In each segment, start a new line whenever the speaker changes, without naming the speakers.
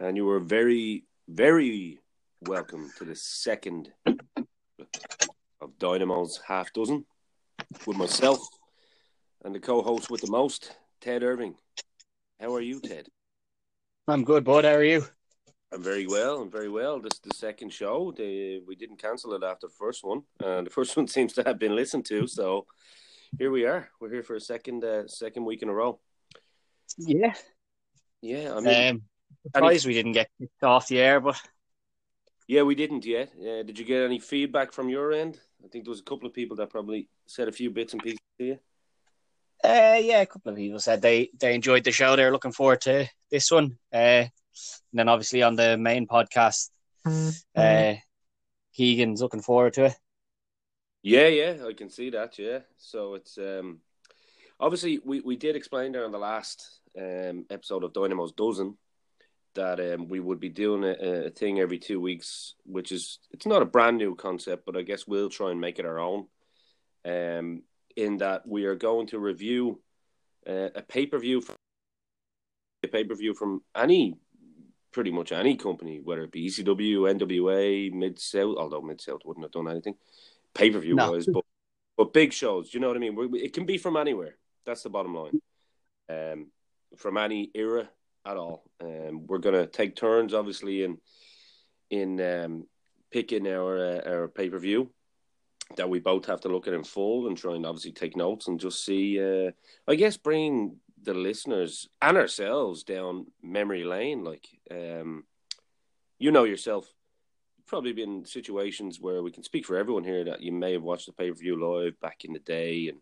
and you were very, very welcome to the second of Dynamo's half dozen with myself and the co-host with the most, Ted Irving. How are you, Ted?
I'm good, bud. How are you?
I'm very well. I'm very well. This is the second show. They, we didn't cancel it after the first one, and the first one seems to have been listened to. So here we are. We're here for a second uh, second week in a row.
Yeah.
Yeah. I mean,
Um, surprised we didn't get kicked off the air, but
yeah, we didn't yet. Uh, did you get any feedback from your end? I think there was a couple of people that probably said a few bits and pieces to you.
uh, yeah, a couple of people said they they enjoyed the show. They're looking forward to this one. Uh, and then obviously on the main podcast, uh, Keegan's looking forward to it.
Yeah, yeah, I can see that. Yeah, so it's um obviously we we did explain there on the last um episode of Dynamo's dozen that um we would be doing a, a thing every two weeks, which is it's not a brand new concept, but I guess we'll try and make it our own. Um, in that we are going to review uh, a pay per view, a pay per view from any pretty much any company, whether it be ECW, NWA, Mid South, although Mid South wouldn't have done anything pay per view
No.
wise, but but big shows. You know what I mean? We- it can be from anywhere. That's the bottom line. Um, from any era at all. Um, we're gonna take turns, obviously, in in um, picking our uh, our pay per view that we both have to look at in full and try and obviously take notes and just see. Uh, I guess bring the listeners and ourselves down memory lane. Like, um, you know yourself, probably been situations where we can speak for everyone here that you may have watched the pay per view live back in the day and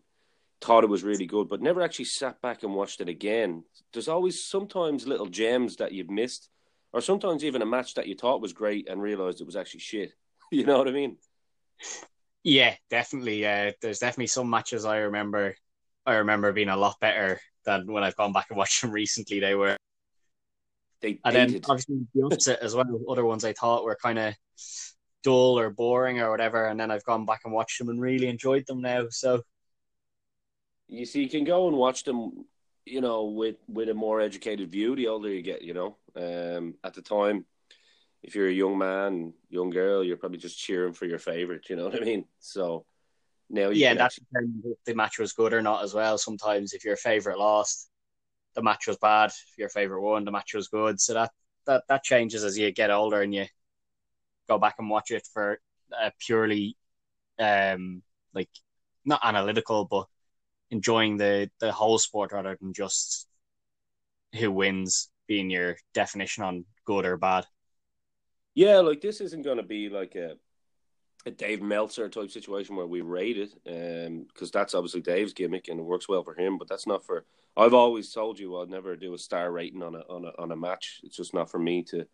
thought it was really good, but never actually sat back and watched it again. There's always sometimes little gems that you've missed, or sometimes even a match that you thought was great and realized it was actually shit. You know what I mean?
Yeah, definitely. Uh, there's definitely some matches I remember. I remember being a lot better than when I've gone back and watched them recently. They were,
They
and then obviously the opposite as well. Other ones I thought were kind of dull or boring or whatever, and then I've gone back and watched them and really enjoyed them now. So
You see, you can go and watch them, you know, with with a more educated view. The older you get, you know, um, at the time, if you're a young man, young girl, you're probably just cheering for your favorite. You know what I mean? So now you
yeah,
can
and that
actually,
if the match was good or not as well. Sometimes if your favorite lost, the match was bad. If your favorite won, the match was good. So that that that changes as you get older and you go back and watch it for uh, purely, um, like not analytical, but enjoying the the whole sport rather than just who wins being your definition on good or bad.
yeah, like this isn't going to be like a a Dave Meltzer type situation where we rate it, um, because that's obviously Dave's gimmick and it works well for him. But that's not for. I've always told you I'd never do a star rating on a on a on a match. It's just not for me to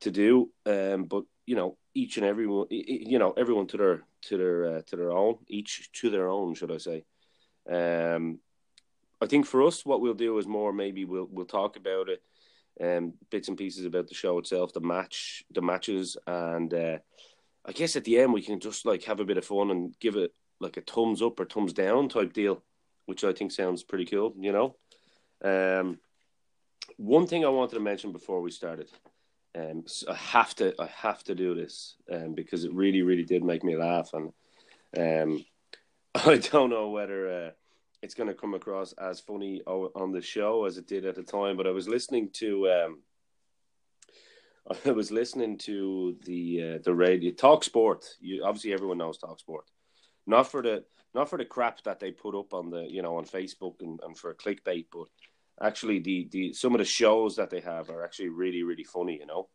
to do. Um, but you know, each and everyone, you know, everyone to their to their uh, to their own, each to their own, should I say? Um, I think for us, what we'll do is more maybe we'll we'll talk about it, um, bits and pieces about the show itself, the match, the matches, and uh, I guess at the end we can just like have a bit of fun and give it like a thumbs up or thumbs down type deal, which I think sounds pretty cool. You know, um, one thing I wanted to mention before we started. Um, so I have to, I have to do this, um, because it really, really did make me laugh, and um, I don't know whether uh, it's going to come across as funny on the show as it did at the time. But I was listening to, um, I was listening to the uh, the radio Talk Sport. You obviously everyone knows Talk Sport, not for the not for the crap that they put up on the you know on Facebook and, and for a clickbait, but actually the the some of the shows that they have are actually really really funny. You know.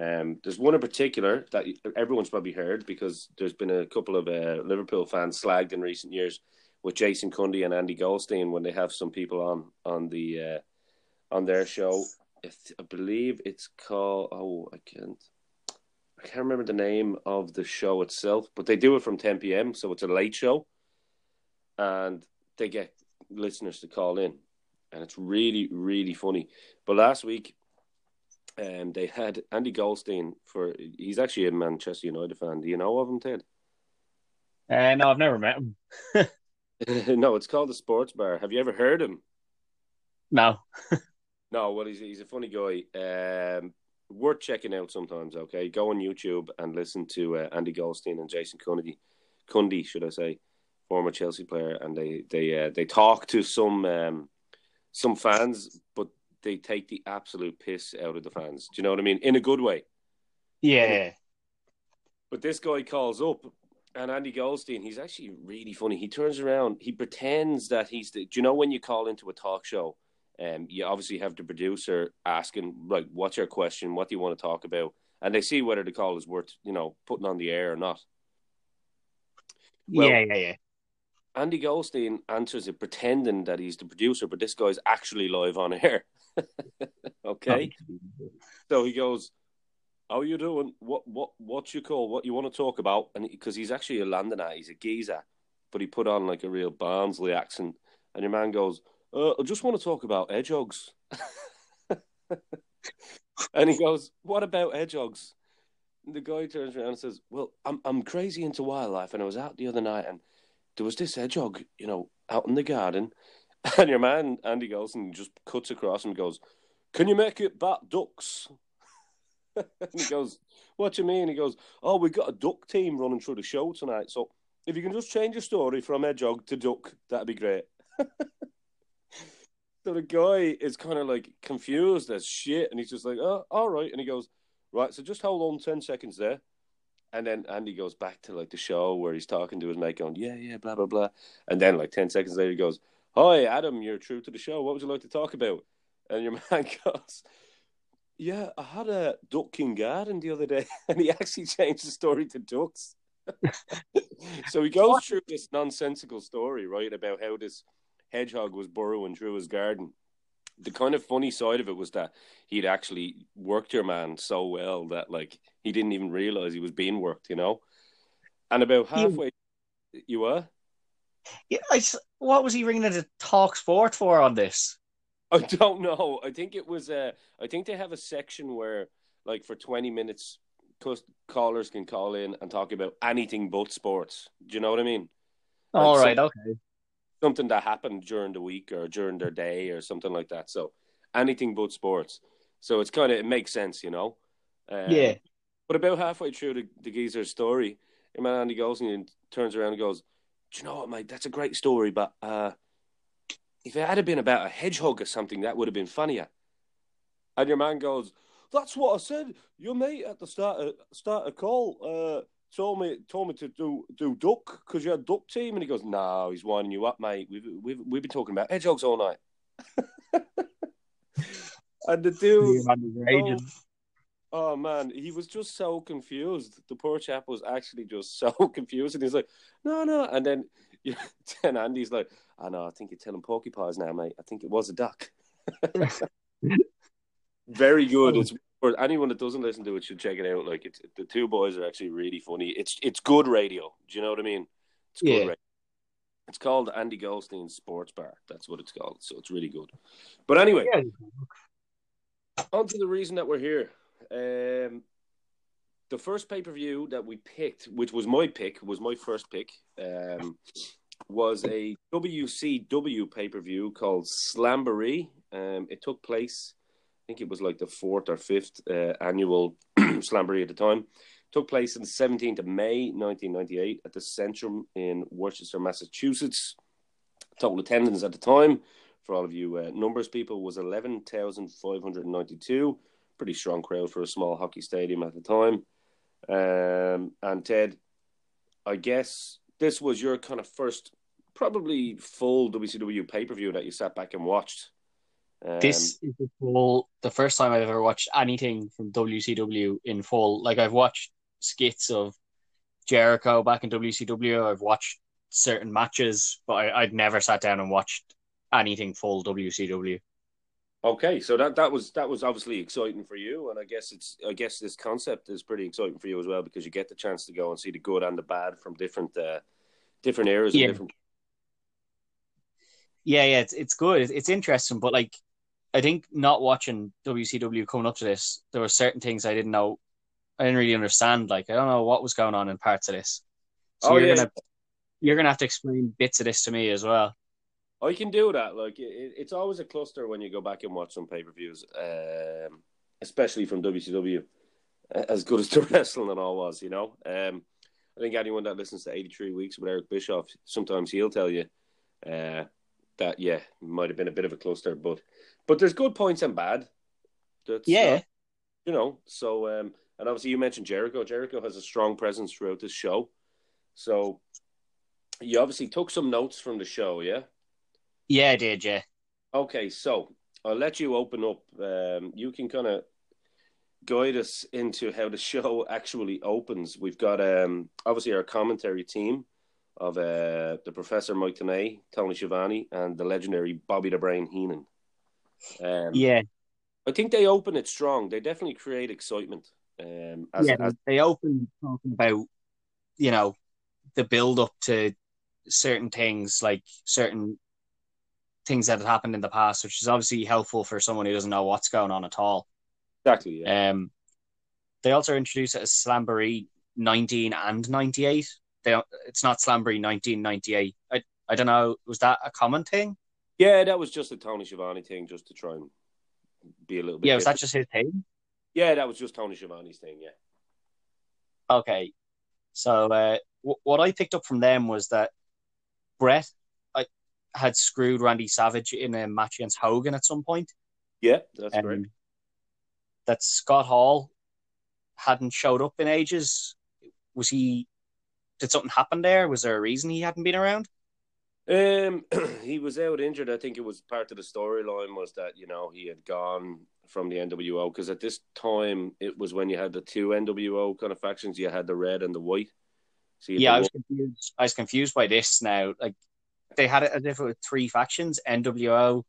Um, there's one in particular that everyone's probably heard because there's been a couple of uh, Liverpool fans slagged in recent years with Jason Cundy and Andy Goldstein when they have some people on on the uh, on their show. I believe it's called. Oh, I can't. I can't remember the name of the show itself, but they do it from 10 p.m. So it's a late show, and they get listeners to call in, and it's really really funny. But last week um, they had Andy Goldstein for. He's actually a Manchester United fan. Do you know of him, Ted?
Uh, no, I've never met him.
no, it's called the Sports Bar. Have you ever heard him?
No.
No, well, he's he's a funny guy. Um, worth checking out sometimes. Okay, go on YouTube and listen to uh, Andy Goldstein and Jason Cundy, Cundy, should I say, former Chelsea player, and they they uh, they talk to some um, some fans, but they take the absolute piss out of the fans. Do you know what I mean? In a good way.
Yeah.
But this guy calls up, and Andy Goldstein, he's actually really funny. He turns around, he pretends that he's the. Do you know when you call into a talk show? Um, you obviously have the producer asking, like, what's your question? What do you want to talk about? And they see whether the call is worth, you know, putting on the air or not.
Well, yeah, yeah, yeah.
Andy Goldstein answers it pretending that he's the producer, but this guy's actually live on air. okay. So he goes, How you doing? What what what's your call? What you want to talk about? And because he's actually a Londoner, he's a geezer, but he put on like a real Barnsley accent. And your man goes, uh, I just want to talk about hedgehogs. and he goes, What about hedgehogs? And the guy turns around and says, Well, I'm I'm crazy into wildlife and I was out the other night and there was this hedgehog, you know, out in the garden. And your man, Andy Goldstein, just cuts across and goes, Can you make it bat ducks? and he goes, What do you mean? He goes, Oh, we've got a duck team running through the show tonight. So if you can just change your story from hedgehog to duck, that'd be great. so the guy is kind of like confused as shit. And he's just like, Oh, all right. And he goes, Right, so just hold on 10 seconds there. And then Andy goes back to like the show where he's talking to his mate, going, "Yeah, yeah, blah blah blah." And then like ten seconds later, he goes, "Hi, Adam, you're true to the show. What would you like to talk about?" And your man goes, "Yeah, I had a duck in garden the other day, and he actually changed the story to ducks." so he goes through this nonsensical story, right, about how this hedgehog was burrowing through his garden the kind of funny side of it was that he'd actually worked your man so well that like he didn't even realize he was being worked, you know. And about halfway, you, you were.
Yeah, I, what was he ringing into Talk Sport for on this?
I don't know. I think it was. Uh, I think they have a section where, like, for twenty minutes, callers can call in and talk about anything but sports. Do you know what I mean?
Like All right. Some, okay
something that happened during the week or during their day or something like that. So anything but sports. So it's kind of it makes sense, you know.
Um, yeah.
But about halfway through the, the geezer's story, your man Andy goes and turns around and goes, "Do you know what, mate? That's a great story, but uh, if it had been about a hedgehog or something, that would have been funnier." And your man goes, "That's what I said. Your mate at the start of, start a call uh, told me told me to do do duck because you're a duck team, and he goes, "No, he's winding you up, mate. We've we've we've been talking about hedgehogs all night." and the dude, oh, oh, man, he was just so confused. The poor chap was actually just so confused, and he's like, "No, no," and then. You then Andy's like, "I know. I think you're telling porcupines now, mate. I think it was a duck." Very good. Oh. It's for anyone that doesn't listen to it should check it out. Like it's the two boys are actually really funny. It's it's good radio. Do you know what I mean? It's good
yeah.
radio. It's called Andy Goldstein Sports Bar. That's what it's called. So it's really good. But anyway, yeah. on to the reason that we're here. Um, the first pay per view that we picked, which was my pick, was my first pick, um, was a WCW pay per view called Slamboree. Um, it took place I think it was like the fourth or fifth uh, annual Slamboree at the time. Took place on the 17th of May 1998 at the Centrum in Worcester, Massachusetts. Total attendance at the time, for all of you uh, numbers people, was 11,592. Pretty strong crowd for a small hockey stadium at the time. Um, and Ted, I guess this was your kind of first, probably full WCW pay per view that you sat back and watched.
Um, this is the full, the first time I've ever watched anything from WCW in full. Like I've watched skits of Jericho back in WCW. I've watched certain matches, but I, would never sat down and watched anything full WCW.
Okay, so that that was that was obviously exciting for you, and I guess it's I guess this concept is pretty exciting for you as well because you get the chance to go and see the good and the bad from different uh, different eras yeah. different.
Yeah, yeah, it's it's good. It's interesting, but like I think not watching WCW coming up to this, there were certain things I didn't know. I didn't really understand. Like I don't know what was going on in parts of this. So oh, you're yeah. gonna you're gonna have to explain bits of this to me as well.
I can do that. Like it, it's always a cluster when you go back and watch some pay per views, um, especially from WCW. As good as the wrestling and all was, you know. Um, I think anyone that listens to 83 Weeks with Eric Bischoff, sometimes he'll tell you uh, that, yeah, might have been a bit of a cluster, but but there's good points and bad.
That's, yeah. Uh,
you know, so, um, and obviously you mentioned Jericho. Jericho has a strong presence throughout this show. So you obviously took some notes from the show, yeah?
Yeah, I did, yeah.
Okay, so I'll let you open up. Um, you can kind of guide us into how the show actually opens. We've got um, obviously our commentary team of uh, the Professor Mike Tenay, Tony Schiavone, and the legendary Bobby the Brain Heenan.
Um, yeah,
I think they open it strong. They definitely create excitement. Um, as,
yeah,
as...
they open talking about you know the build up to certain things, like certain things that had happened in the past, which is obviously helpful for someone who doesn't know what's going on at all.
Exactly. Yeah.
Um, they also introduced it as Slamboree 19 and 98. They it's not Slamboree 1998. I I don't know. Was that a common thing?
Yeah, that was just a Tony Schiavone thing, just to try and be a little bit.
Yeah, was that just his thing?
Yeah, that was just Tony Schiavone's thing. Yeah.
Okay, so uh, w- what I picked up from them was that Bret I, had screwed Randy Savage in a match against Hogan at some point.
Yeah, that's um, great
that Scott Hall hadn't showed up in ages. Was he? Did something happen there? Was there a reason he hadn't been around?
Um, he was out injured. I think it was part of the storyline was that you know he had gone from the NWO because at this time it was when you had the two NWO kind of factions. You had the red and the white.
So yeah, I was confused. I was confused by this now. Like they had it as if it were three factions: NWO,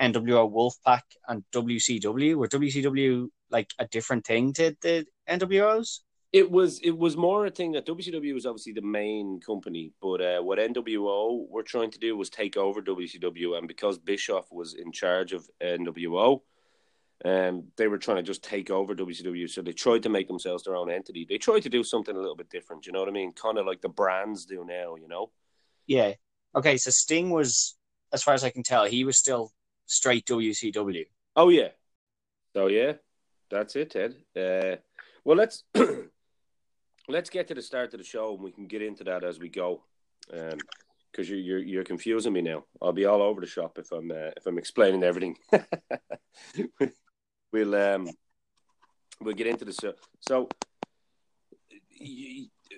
NWO Wolfpack and WCW? Were WCW like a different thing to the NWOs?
It was it was more a thing that WCW was obviously the main company, but uh, what NWO were trying to do was take over WCW, and because Bischoff was in charge of NWO, um, they were trying to just take over WCW. So they tried to make themselves their own entity. They tried to do something a little bit different. You know what I mean? Kind of like the brands do now. You know?
Yeah. Okay. So Sting was, as far as I can tell, he was still straight WCW.
Oh yeah. So yeah, that's it, Ted. Uh, well, let's let's get to the start of the show, and we can get into that as we go. Because um, you're, you're you're confusing me now. I'll be all over the shop if I'm uh, if I'm explaining everything. we'll um we'll get into the show. So,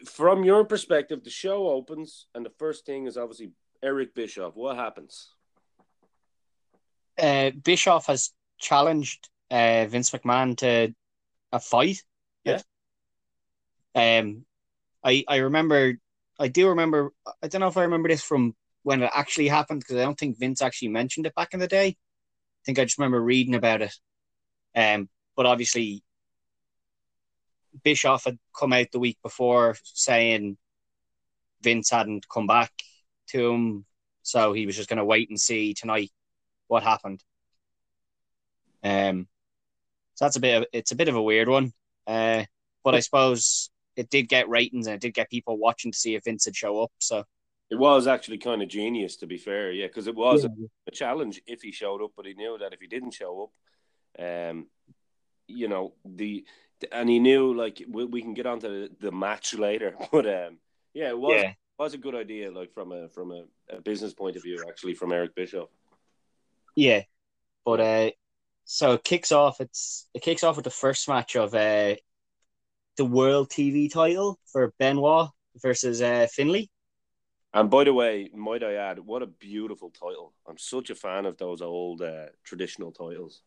from your perspective, the show opens, and the first thing is obviously Eric Bischoff. What happens?
uh, Bischoff has challenged uh, Vince McMahon to a fight.
Yeah.
Um, I I remember, I do remember. I don't know if I remember this from when it actually happened because I don't think Vince actually mentioned it back in the day. I think I just remember reading about it. Um, but obviously, Bischoff had come out the week before saying Vince hadn't come back to him, so he was just going to wait and see tonight what happened. Um, so that's a bit. Of, it's a bit of a weird one. Uh, but I suppose it did get ratings and it did get people watching to see if Vince would show up. So
it was actually kind of genius, to be fair. Yeah, because it was yeah. a, a, challenge if he showed up, but he knew that if he didn't show up, um, you know the, and he knew like we, we can get onto the, the match later, but um, yeah, it was yeah. Was a good idea, like from a from a, a business point of view, actually, from Eric Bischoff.
Yeah, but uh, so it kicks off. It's it kicks off with the first match of uh, the World TV title for Benoit versus uh, Finlay.
And by the way, might I add, what a beautiful title! I'm such a fan of those old uh, traditional titles.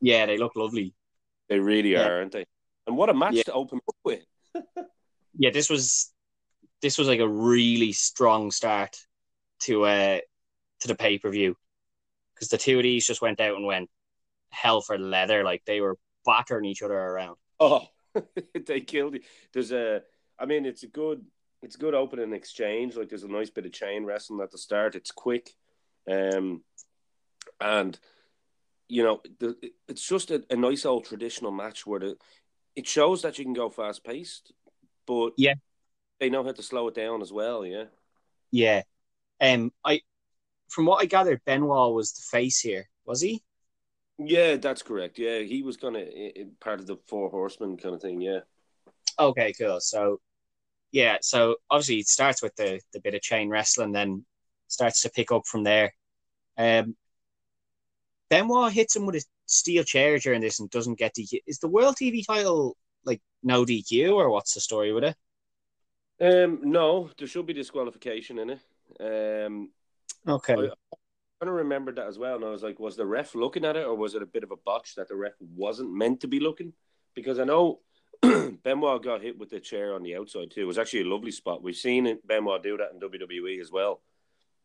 Yeah, they look lovely.
They really yeah. are, aren't they? And what a match yeah. to open up with.
yeah, this was this was like a really strong start to uh to the pay per view because the two of these just went out and went hell for leather. Like they were battering each other around.
Oh, they killed you. There's a, I mean, it's a good, it's a good opening exchange. Like there's a nice bit of chain wrestling at the start. It's quick, um, and you know, the, it's just a, a nice old traditional match where the, it shows that you can go fast paced, but
yeah,
they know how to slow it down as well. Yeah,
yeah. Um, I from what I gathered, Benoit was the face here, was he?
Yeah, that's correct. Yeah, he was kind of part of the Four Horsemen kind of thing. Yeah.
Okay, cool. So, yeah, so obviously it starts with the the bit of chain wrestling, then starts to pick up from there. Um, Benoit hits him with a steel chair during this and doesn't get DQ. Is the world TV title like no DQ or what's the story with it?
Um, no, there should be disqualification in it. Um,
okay. I,
I kind of remembered that as well, and I was like, was the ref looking at it, or was it a bit of a botch that the ref wasn't meant to be looking? Because I know Benoit got hit with the chair on the outside too. It was actually a lovely spot. We've seen it, Benoit do that in WWE as well.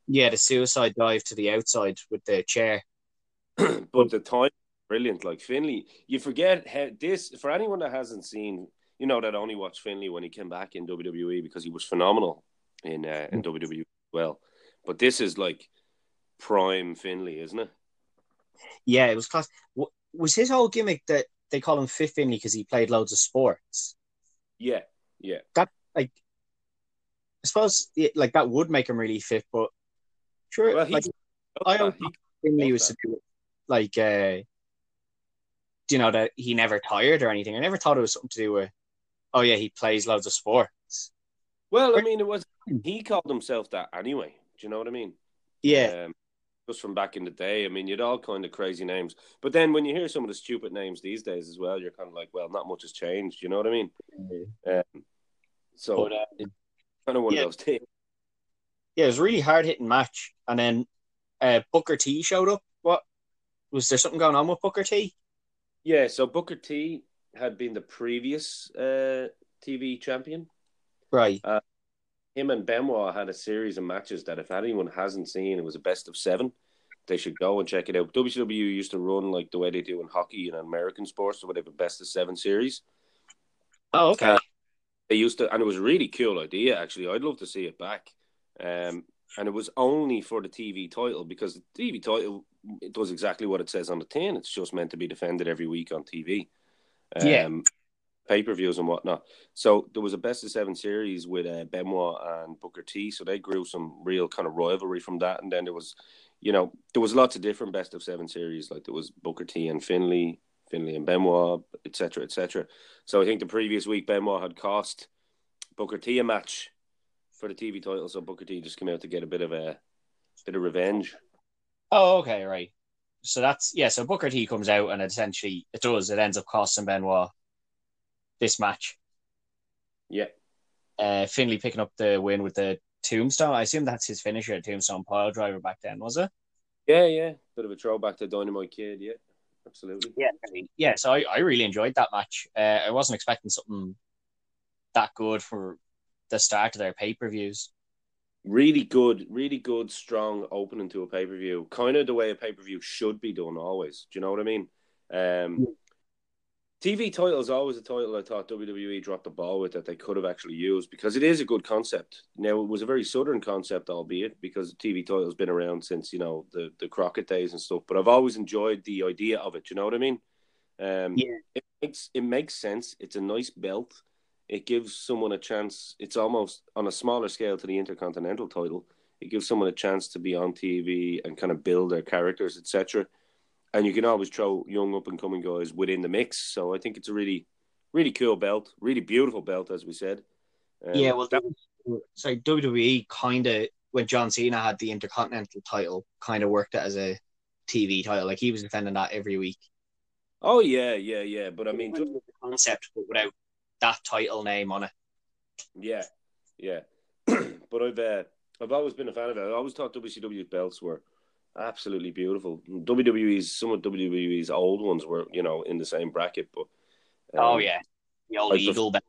Yeah, the suicide dive to the outside with the chair.
but the time brilliant. Like Finlay, you forget how this for anyone that hasn't seen, you know, that only watched Finlay when he came back in WWE because he was phenomenal in uh, in mm. WWE well. But this is like prime Finlay, isn't it?
Yeah, it was class. Was his whole gimmick that they call him Fit Finlay because he played loads of sports?
Yeah, yeah.
That like, I suppose it, like that would make him really fit, but sure, well, like I don't think Finlay was to do like uh you know that he never tired or anything. I never thought it was something to do with. Oh yeah, he plays loads of sports.
Well, I mean, it was he called himself that anyway. Do you know what I mean?
Yeah. Um,
just from back in the day, I mean, you'd all kind of crazy names. But then when you hear some of the stupid names these days as well, you're kind of like, well, not much has changed. You know what I mean? Um, so but, uh, it's kind of one yeah. of those things.
Yeah, it was a really hard hitting match, and then uh, Booker T showed up. What was there something going on with Booker T?
Yeah, so Booker T had been the previous uh, TV champion.
Right.
Uh, him and Benoit had a series of matches that if anyone hasn't seen, it was a best of seven. They should go and check it out. WCW used to run like the way they do in hockey and American sports, so whatever best of seven series.
Oh, okay. Uh,
they used to, and it was a really cool idea. Actually, I'd love to see it back. Um, and it was only for the TV title because the TV title it does exactly what it says on the tin. It's just meant to be defended every week on TV. Um, yeah. Pay per views and whatnot. So there was a best of seven series with uh, Benoit and Booker T. So they grew some real kind of rivalry from that. And then there was, you know, there was lots of different best of seven series. Like there was Booker T and Finlay, Finlay and Benoit, etc., etc. So I think the previous week Benoit had cost Booker T a match for the TV title. So Booker T just came out to get a bit of a bit of revenge.
Oh, okay, right. So that's yeah. So Booker T comes out and essentially it does. It ends up costing Benoit this match.
Yeah.
Uh, Finlay picking up the win with the tombstone. I assume that's his finisher, tombstone pile driver back then, was it?
Yeah, yeah. Bit of a throwback to Dynamite Kid. Yeah, absolutely.
Yeah, yeah. So I, I really enjoyed that match. Uh, I wasn't expecting something that good for the start of their pay per views
really good, really good, strong opening to a pay per view. Kind of the way a pay per view should be done always. Do you know what I mean? Um, TV title is always a title I thought WWE dropped the ball with that they could have actually used because it is a good concept. Now it was a very southern concept, albeit because TV title has been around since you know the the Crockett days and stuff. But I've always enjoyed the idea of it. You know what I mean? Um,
yeah,
it makes it makes sense. It's a nice belt it gives someone a chance. It's almost on a smaller scale to the Intercontinental title. It gives someone a chance to be on TV and kind of build their characters, etc. And you can always throw young up and coming guys within the mix. So I think it's a really, really cool belt, really beautiful belt, as we said.
Um, yeah, well, that, sorry, WWE kind of when John Cena had the Intercontinental title, kind of worked it as a TV title. Like he was defending that every week.
Oh yeah, yeah, yeah. But I mean, just
the concept, but without that title name on it.
Yeah, yeah. but I've uh, I've always been a fan of it. I always thought WCW's belts were absolutely beautiful. WWE's some of WWE's old ones were you know in the same bracket, but
um, oh yeah, the old I eagle belt.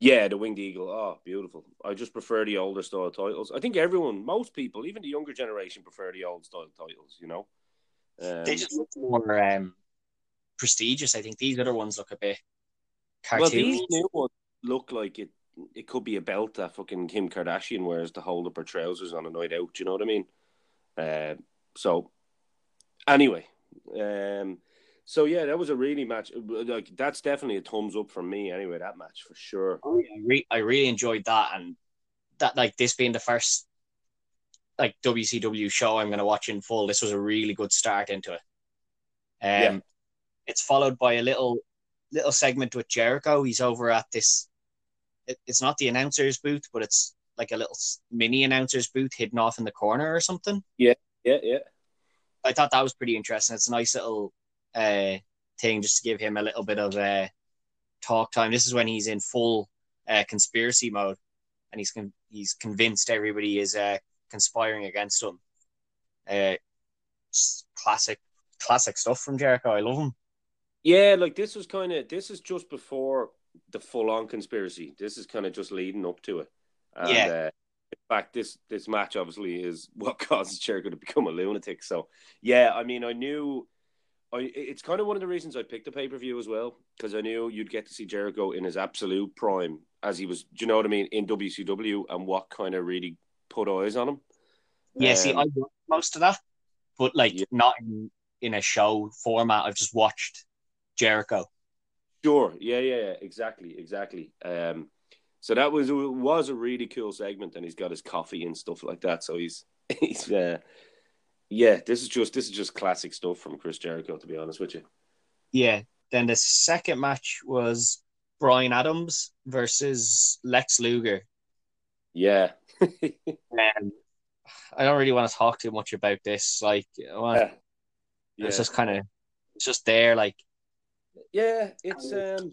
Yeah, the winged eagle. Oh, beautiful. I just prefer the older style titles. I think everyone, most people, even the younger generation, prefer the old style titles. You know,
um, they just look more um, prestigious. I think these other ones look a bit
well, these new ones look like it. It could be a belt that fucking Kim Kardashian wears to hold up her trousers on a night out. Do you know what I mean? Uh, so, anyway, um, so yeah, that was a really match. Like that's definitely a thumbs up from me. Anyway, that match for sure.
Oh, yeah, I, re- I really enjoyed that, and that like this being the first like WCW show I'm going to watch in full. This was a really good start into it. Um,
Yeah.
it's followed by a little little segment with Jericho. He's over at this. It, it's not the announcer's booth, but it's like a little mini announcer's booth hidden off in the corner or something.
Yeah, yeah. Yeah.
I thought that was pretty interesting. It's a nice little uh, thing just to give him a little bit of uh, talk time. This is when he's in full uh, conspiracy mode, and he's con- he's convinced everybody is uh, conspiring against him. Uh, classic, classic stuff from Jericho. I love him.
Yeah, like this was kind of this is just before the full on conspiracy. This is kind of just leading up to it. And,
Yeah.
Uh, in fact, this this match obviously is what causes Jericho to become a lunatic. So yeah, I mean, I knew. I, it's kind of one of the reasons I picked the pay per view as well because I knew you'd get to see Jericho in his absolute prime as he was. Do you know what I mean in WCW and what kind of really put eyes on him?
Yeah, see,
Um,
I watched most of that, but like
Yeah.
not in, in a show format. I've just watched Jericho.
Sure. Yeah, yeah, yeah. Exactly, exactly. Um, so that was was a really cool segment, and he's got his coffee and stuff like that. So he's he's uh, yeah. This is just this is just classic stuff from Chris Jericho, to be honest with you.
Yeah. Then the second match was Brian Adams versus Lex Luger.
Yeah,
Um, I don't really want to talk too much about this. Like, I want-
yeah, yeah.
it's just kind of, it's just there. Like,
Yeah, it's um,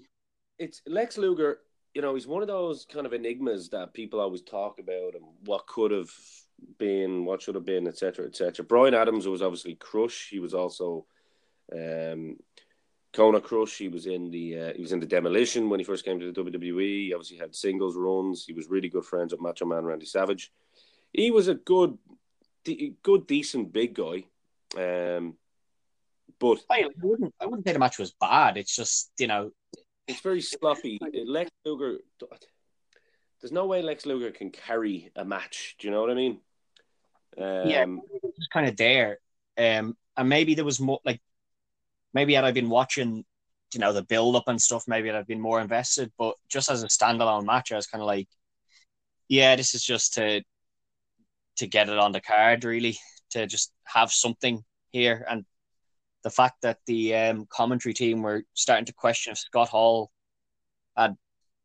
it's Lex Luger. You know, he's one of those kind of enigmas that people always talk about and what could have been, what should have been, etc., etc. Brian Adams was obviously Crush. He was also um, Kona Crush. He was in the uh, he was in the Demolition when he first came to the WWE. He obviously had singles runs. He was really good friends with Macho Man Randy Savage. He was a good, de- good, decent big guy. Um, but
I wouldn't, I wouldn't say the match was bad. It's just, you know,
it's very sloppy. Lex Luger, there's no way Lex Luger can carry a match. Do you know what I mean? Um,
yeah, it's just kind of there. Um, and maybe there was more like, maybe had I been watching, you know, the build up and stuff, maybe I'd have been more invested. But just as a standalone match, I was kind of like, yeah, this is just to to get it on the card, really, to just have something here. And the fact that the um, commentary team were starting to question if Scott Hall had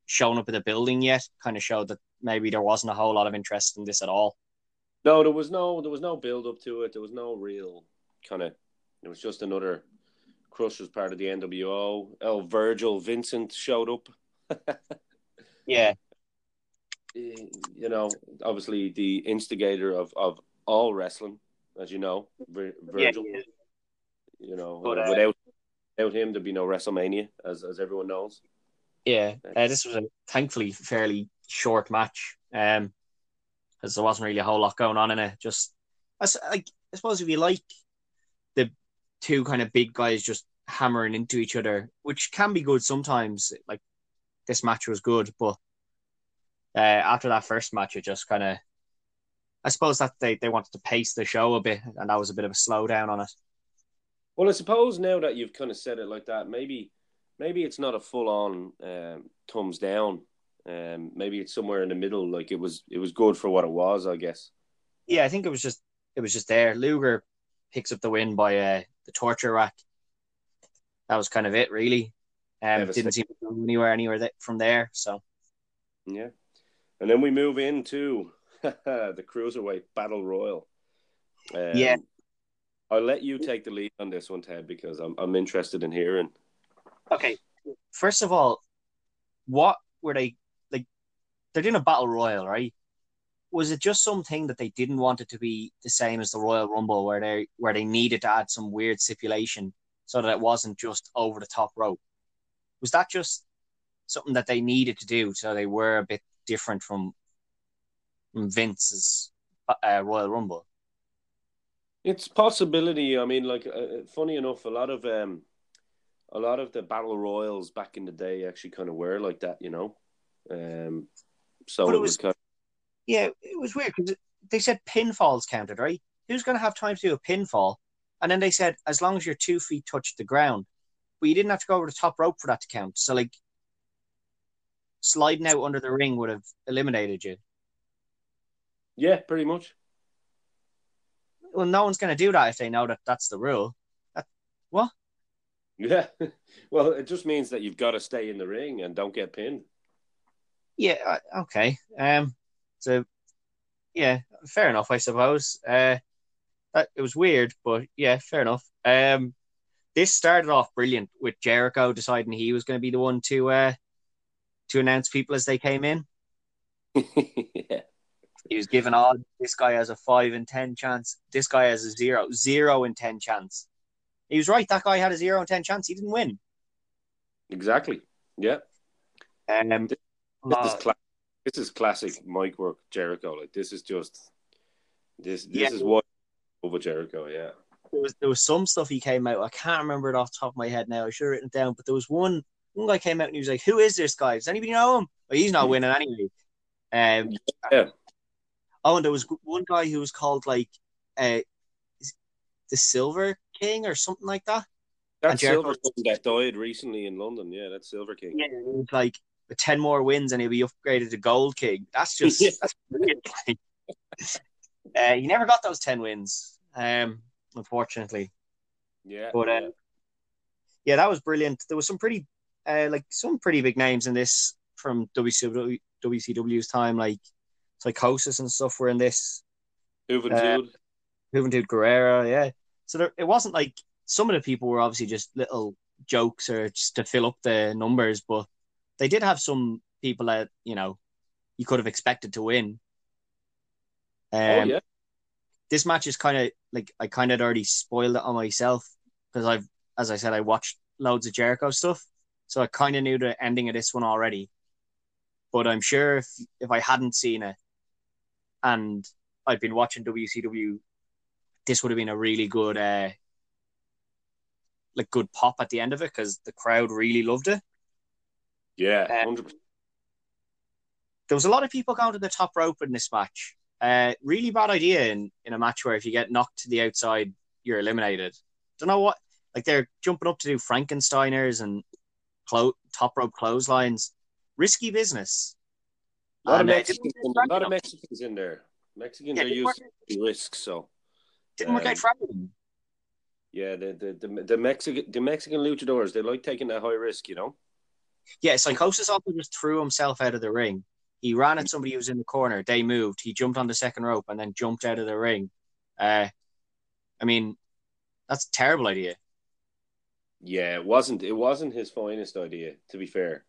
shown up at the building yet, kind of showed that maybe there wasn't a whole lot of interest in this at all.
No, there was no there was no build up to it. There was no real kind of. It was just another. Crush was part of the NWO. Oh, Virgil Vincent showed up.
Yeah,
you know, obviously the instigator of, of all wrestling, as you know, Vir- Virgil.
yeah.
You know,
But, uh,
without without him, there'd be no WrestleMania, as as everyone knows.
Yeah, uh, this was a thankfully fairly short match, um, because there wasn't really a whole lot going on in it. Just, I, like, I suppose if you like the two kind of big guys just hammering into each other, which can be good sometimes. Like this match was good, but uh, after that first match, it just kind of, I suppose that they they wanted to pace the show a bit, and that was a bit of a slowdown on it.
Well, I suppose now that you've kind of said it like that, maybe maybe it's not a full on um, thumbs down. Um, maybe it's somewhere in the middle. Like it was, it was good for what it was, I guess.
Yeah, I think it was just it was just there. Luger picks up the win by uh, the torture rack. That was kind of it, really. Um, didn't seem to go anywhere anywhere from there. So
Yeah, and then we move into the cruiserweight battle royal. Um,
Yeah.
I'll let you take the lead on this one, Ted, because I'm I'm interested in hearing.
okay, first of all, what were they like? They're doing a battle royal, right? Was it just something that they didn't want it to be the same as the Royal Rumble, where they where they needed to add some weird stipulation so that it wasn't just over the top rope? Was that just something that they needed to do so they were a bit different from, from Vince's uh, Royal Rumble?
It's possibility. I mean, like, uh, funny enough, a lot of um, a lot of the battle royals back in the day actually kind of were like that, you know. Um, so it
it
was,
was-
kind.
Yeah, it was weird because they said pinfalls counted, right? Who's going to have time to do a pinfall? And then they said as long as your two feet touch the ground, but you didn't have to go over the top rope for that to count. So like sliding out under the ring would have eliminated you.
yeah, pretty much.
Well, no one's going to do that if they know that that's the rule. That, what?
Yeah. Well, it just means that you've got to stay in the ring and don't get pinned.
Yeah. Okay. Um. So, yeah, fair enough, I suppose. Uh, that it was weird, but yeah, fair enough. Um, this started off brilliant with Jericho deciding he was going to be the one to uh to announce people as they came in.
yeah.
He was given odds. This guy has a five in ten chance. This guy has a zero, zero in ten chance. He was right. That guy had a zero in ten chance. He didn't win.
Exactly. Yeah.
Um,
This
uh,
is cla- this is classic mic work Jericho. Like this is just this this
Yeah.
is what over Jericho. Yeah.
there was there was some stuff he came out. I can't remember it off the top of my head now. I should have written it down. But there was one one guy came out and he was like, "Who is this guy? Does anybody know him? Well, he's not winning anyway." Um,
Yeah.
Oh, and there was one guy who was called like uh, the Silver King or something like that.
That Silver King that died recently in London. Yeah, that's Silver King.
Yeah, like with ten more wins and he'll be upgraded to Gold King. That's just
Yeah.
that's brilliant. Uh, he never got those ten wins, um, unfortunately.
Yeah.
But, uh,
yeah.
yeah, that was brilliant. There was some pretty, uh, like some pretty big names in this from WCW, WCW's time, like Psychosis and stuff were in this.
Juventud.
Juventud Guerrera, yeah. So there, it wasn't like some of the people were obviously just little jokes or just to fill up the numbers, but they did have some people that you know you could have expected to win. Um,
oh yeah.
this match is kind of like I kind of already spoiled it on myself because I've, as I said, I watched loads of Jericho stuff, so I kind of knew the ending of this one already. But I'm sure if if I hadn't seen it, and I'd been watching WCW, this would have been a really good, uh, like good pop at the end of it because the crowd really loved it.
Yeah. percent.
there was a lot of people going to the top rope in this match. Uh, really bad idea in, in a match where if you get knocked to the outside, you're eliminated. Don't know what, like they're jumping up to do Frankensteiners and clo- top rope clotheslines. Risky business.
A lot of Mexicans. A lot of. Mexicans in there. Mexicans
Yeah,
are used to risks, so
didn't work
um,
out for everyone.
yeah. The the the, the Mexican the Mexican luchadors they like taking that high risk, you know.
Yeah, Psychosis also just threw himself out of the ring. He ran at somebody who was in the corner. They moved. He jumped on the second rope and then jumped out of the ring. Uh, I mean, that's a terrible idea.
Yeah, it wasn't it wasn't his finest idea, to be fair.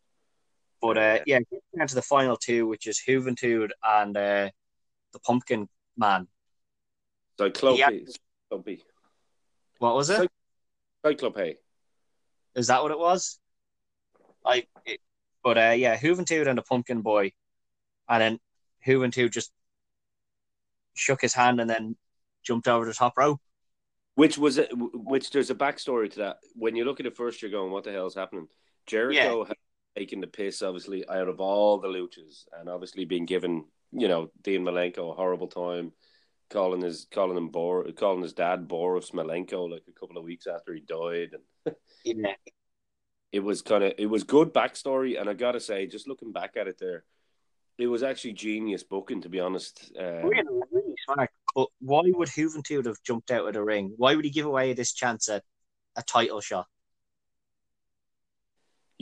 But uh, yeah, getting down to the final two, which is Juventud and uh, the Pumpkin Man.
Cyclope,
Yeah.
Cyclope,
What was it?
Cy- Cyclope.
Is that what it was? I. It, but uh, yeah, Juventud and the Pumpkin Boy, and then Juventud just shook his hand and then jumped over the top rope.
Which was a, which there's a backstory to that. When you look at it first, you're going, "What the hell is happening?" Jericho had taken the piss, obviously, out of all the luchas, and obviously being given, you know, Dean Malenko a horrible time, calling his calling him Bor, calling his dad Boris Malenko like a couple of weeks after he died, and
Yeah.
it was kind of it was good backstory. And I gotta say, just looking back at it, there, it was actually genius booking, to be honest. Um,
Really, really smart. But why would Juventud have jumped out of the ring? Why would he give away this chance at a title shot?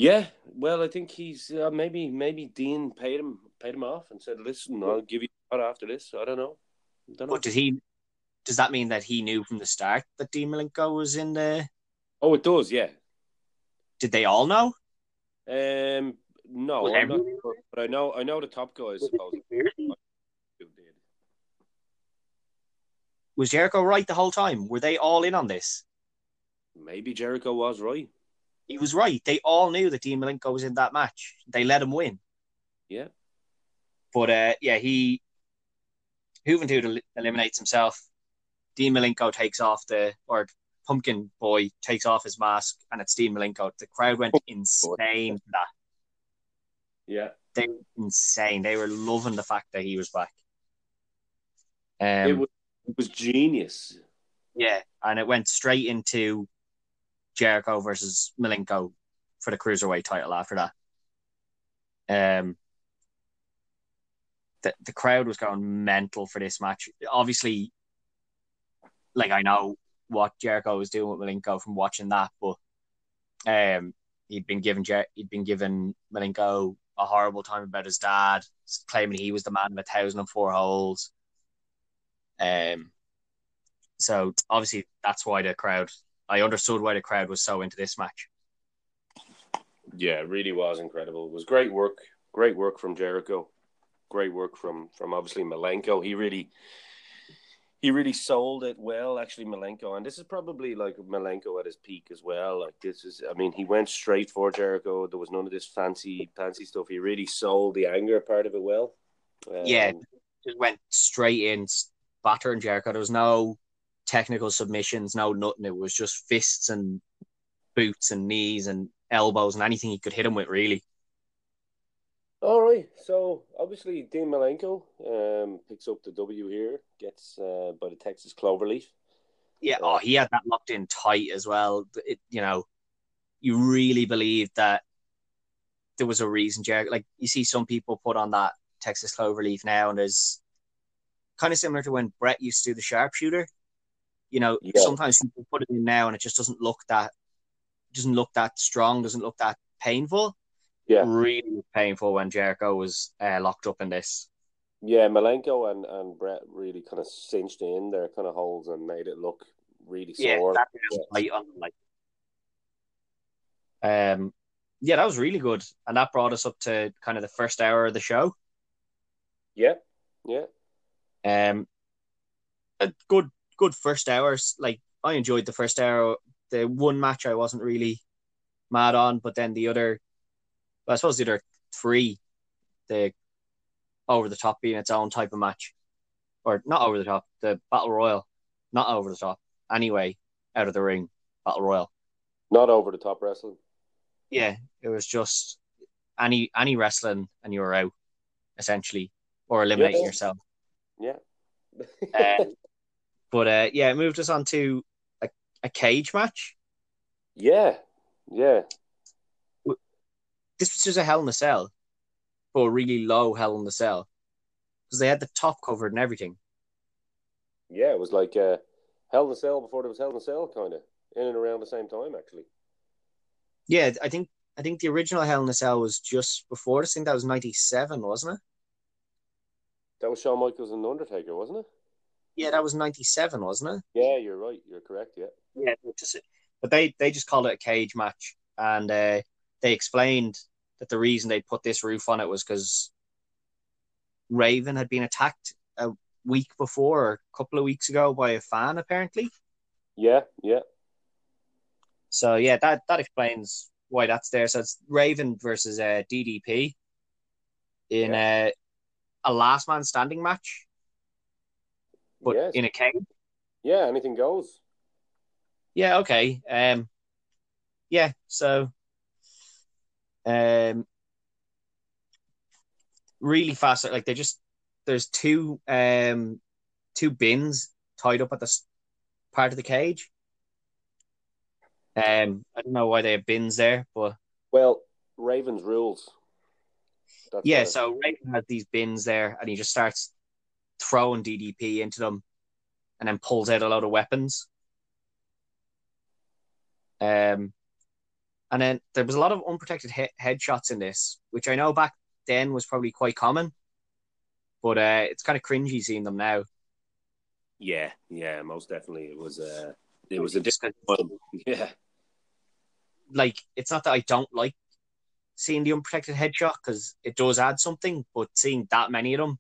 Yeah, well, I think he's uh, maybe maybe Dean paid him paid him off and said, "Listen, I'll give you a after this." I don't know. I don't know.
But did he? Does that mean that he knew from the start that Dean Malenko was in the?
Oh, it does. Yeah.
Did they all know?
Um. No, I'm not sure, but I know I know the top guys.
Was Jericho right the whole time? Were they all in on this?
Maybe Jericho was right.
He was right. They all knew that Dean Malenko was in that match. They let him win.
Yeah.
But uh, yeah, he Juventud el- eliminates himself. Dean Malenko takes off the or Pumpkin Boy takes off his mask, and it's Dean Malenko. The crowd went insane for that.
Yeah.
They were insane. They were loving the fact that he was back. Um,
it was it was genius.
Yeah, and it went straight into Jericho versus Malenko for the cruiserweight title after that. Um, the the crowd was going mental for this match. Obviously, like I know what Jericho was doing with Malenko from watching that, but um, he'd been given Jer- he'd been given Malenko a horrible time about his dad, claiming he was the man of a thousand and four holes. Um, so obviously that's why the crowd. I understood why the crowd was so into this match.
Yeah, it really was incredible. It was great work. Great work from Jericho. Great work from from obviously Malenko. He really he really sold it well, actually, Malenko. And this is probably like Malenko at his peak as well. Like this is, I mean, he went straight for Jericho. There was none of this fancy, fancy stuff. He really sold the anger part of it well.
Um, yeah, just went straight in, battering Jericho. There was no technical submissions, no nothing. It was just fists and boots and knees and elbows and anything he could hit him with, really.
All right, so obviously Dean Malenko um, picks up the W here, gets uh, by the Texas Cloverleaf.
Yeah, oh, he had that locked in tight as well. It, you know, you really believe that there was a reason, Jerry. Like you see some people put on that Texas Cloverleaf now, and there's kind of similar to when Bret used to do the sharpshooter. You know, yeah. sometimes people put it in now, and it just doesn't look that doesn't look that strong, doesn't look that painful
yeah,
really painful when Jericho was uh, locked up in this.
Yeah, Malenko and, and Bret really kind of cinched in their kind of holes and made it look really
yeah,
sore.
Yeah. on like. Um, yeah, that was really good, and that brought us up to kind of the first hour of the show.
Yeah, yeah.
Um, a good, good first hours. Like I enjoyed the first hour. The one match I wasn't really mad on, but then the other I suppose the other three, the over the top being its own type of match, or not over the top, the battle royal, not over the top. Anyway, out of the ring, battle royal.
Not over the top wrestling.
Yeah, it was just any any wrestling and you were out, essentially, or eliminating
yeah.
yourself.
Yeah.
uh, but uh, yeah, it moved us on to a, a cage match.
Yeah, yeah
this was just a Hell in a Cell, but a really low Hell in the Cell because they had the top covered and everything.
Yeah, it was like uh, Hell in a Cell before there was Hell in a Cell, kind of in and around the same time, actually.
Yeah, I think I think the original Hell in a Cell was just before this. I think that was ninety seven, wasn't it?
That was Shawn Michaels and Undertaker, wasn't it?
Yeah, that was ninety seven, wasn't it?
Yeah, you're right. You're correct. Yeah.
Yeah, but they they just called it a cage match, and uh, they explained that the reason they put this roof on it was because Raven had been attacked a week before or a couple of weeks ago by a fan, apparently.
Yeah, yeah.
So yeah, that that explains why that's there. So it's Raven versus uh, DDP in yeah. a, a last man standing match, but yes. in a cage.
Yeah, anything goes.
Yeah. Okay. Um. Yeah. So um, really fast. Like they just there's two um two bins tied up at the part of the cage. Um, I don't know why they have bins there, but
well, Raven's rules.
That's yeah, so Raven has these bins there, and he just starts throwing DDP into them, and then pulls out a load of weapons. Um, and then there was a lot of unprotected he- headshots in this, which I know back then was probably quite common, but uh, it's kind of cringy seeing them now.
Yeah, yeah, most definitely. It was uh, it was a different one. Yeah,
like it's not that I don't like seeing the unprotected headshot because it does add something, but seeing that many of them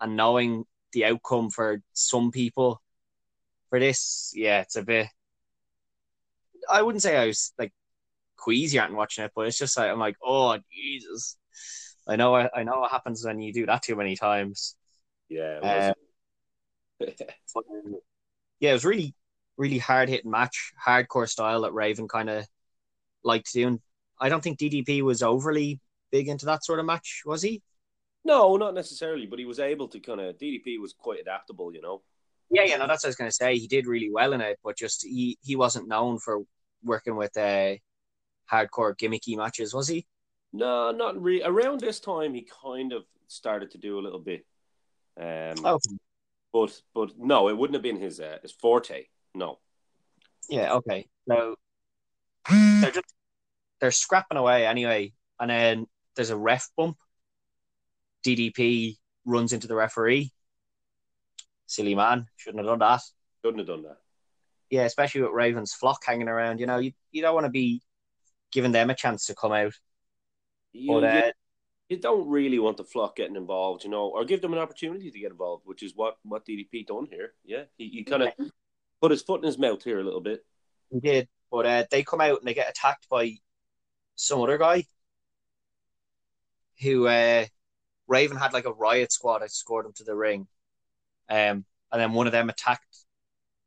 and knowing the outcome for some people for this, yeah, it's a bit. I wouldn't say I was like queasy aren't watching it, but it's just like I'm like, oh Jesus, I know I, know what happens when you do that too many times.
Yeah.
Um, yeah, it was really really hard hitting match, hardcore style that Raven kind of liked doing. I don't think DDP was overly big into that sort of match, was he?
No, not necessarily, but he was able to kind of DDP was quite adaptable, you know.
Yeah, yeah, no, that's what I was gonna say. He did really well in it, but just he he wasn't known for working with uh hardcore gimmicky matches, was he?
No, not really. Around this time, he kind of started to do a little bit. Um,
oh.
but but no, it wouldn't have been his uh, his forte. No.
Yeah. Okay. No. They're just they're scrapping away anyway, and then there's a ref bump. DDP runs into the referee. Silly man, shouldn't have done that.
Shouldn't have done that.
Yeah, especially with Ravens flock hanging around. You know, you, you don't want to be giving them a chance to come out.
You,
But uh,
you, you don't really want the flock getting involved, you know, or give them an opportunity to get involved, which is what what DDP done here. Yeah, he, he kind of put his foot in his mouth here a little bit.
he did, but uh, they come out and they get attacked by some other guy who uh, Raven had like a riot squad that scored him to the ring, um, and then one of them attacked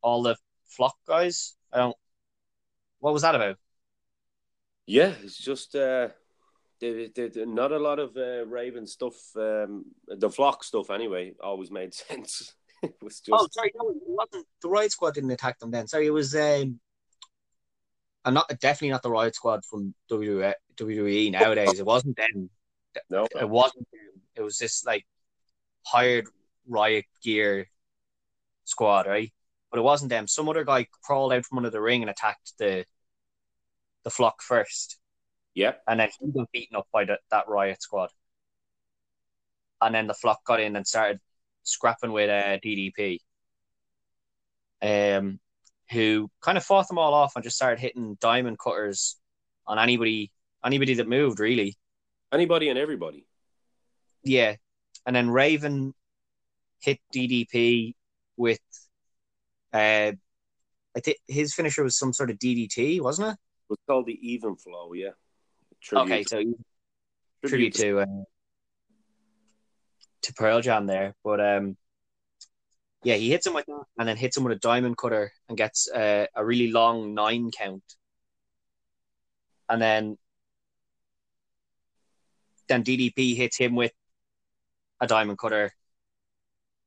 all the flock guys. I don't. What was that about?
Yeah, it's just uh, they, they, they- not a lot of uh, Raven stuff. Um, the flock stuff, anyway, always made sense. it was just
Oh, sorry, no, it wasn't. The riot squad didn't attack them then. Sorry, it was. Um, and not definitely not the riot squad from WWE, WWE nowadays. It wasn't them.
No,
It wasn't them. It was this like hired riot gear squad, right? But it wasn't them. Some other guy crawled out from under the ring and attacked the the flock first,
yeah,
and then he got beaten up by the, that riot squad. And then the flock got in and started scrapping with uh, DDP, um, who kind of fought them all off and just started hitting diamond cutters on anybody anybody that moved, really.
Anybody and everybody.
Yeah, and then Raven hit DDP with, uh, I think his finisher was some sort of DDT, wasn't it?
It was called the even flow. Yeah, Tribute-
Okay, so
tribute
tribute to uh, to Pearl Jam there, but um, yeah, he hits him with that, and then hits him with a diamond cutter and gets uh, a really long nine count, and then then DDP hits him with a diamond cutter,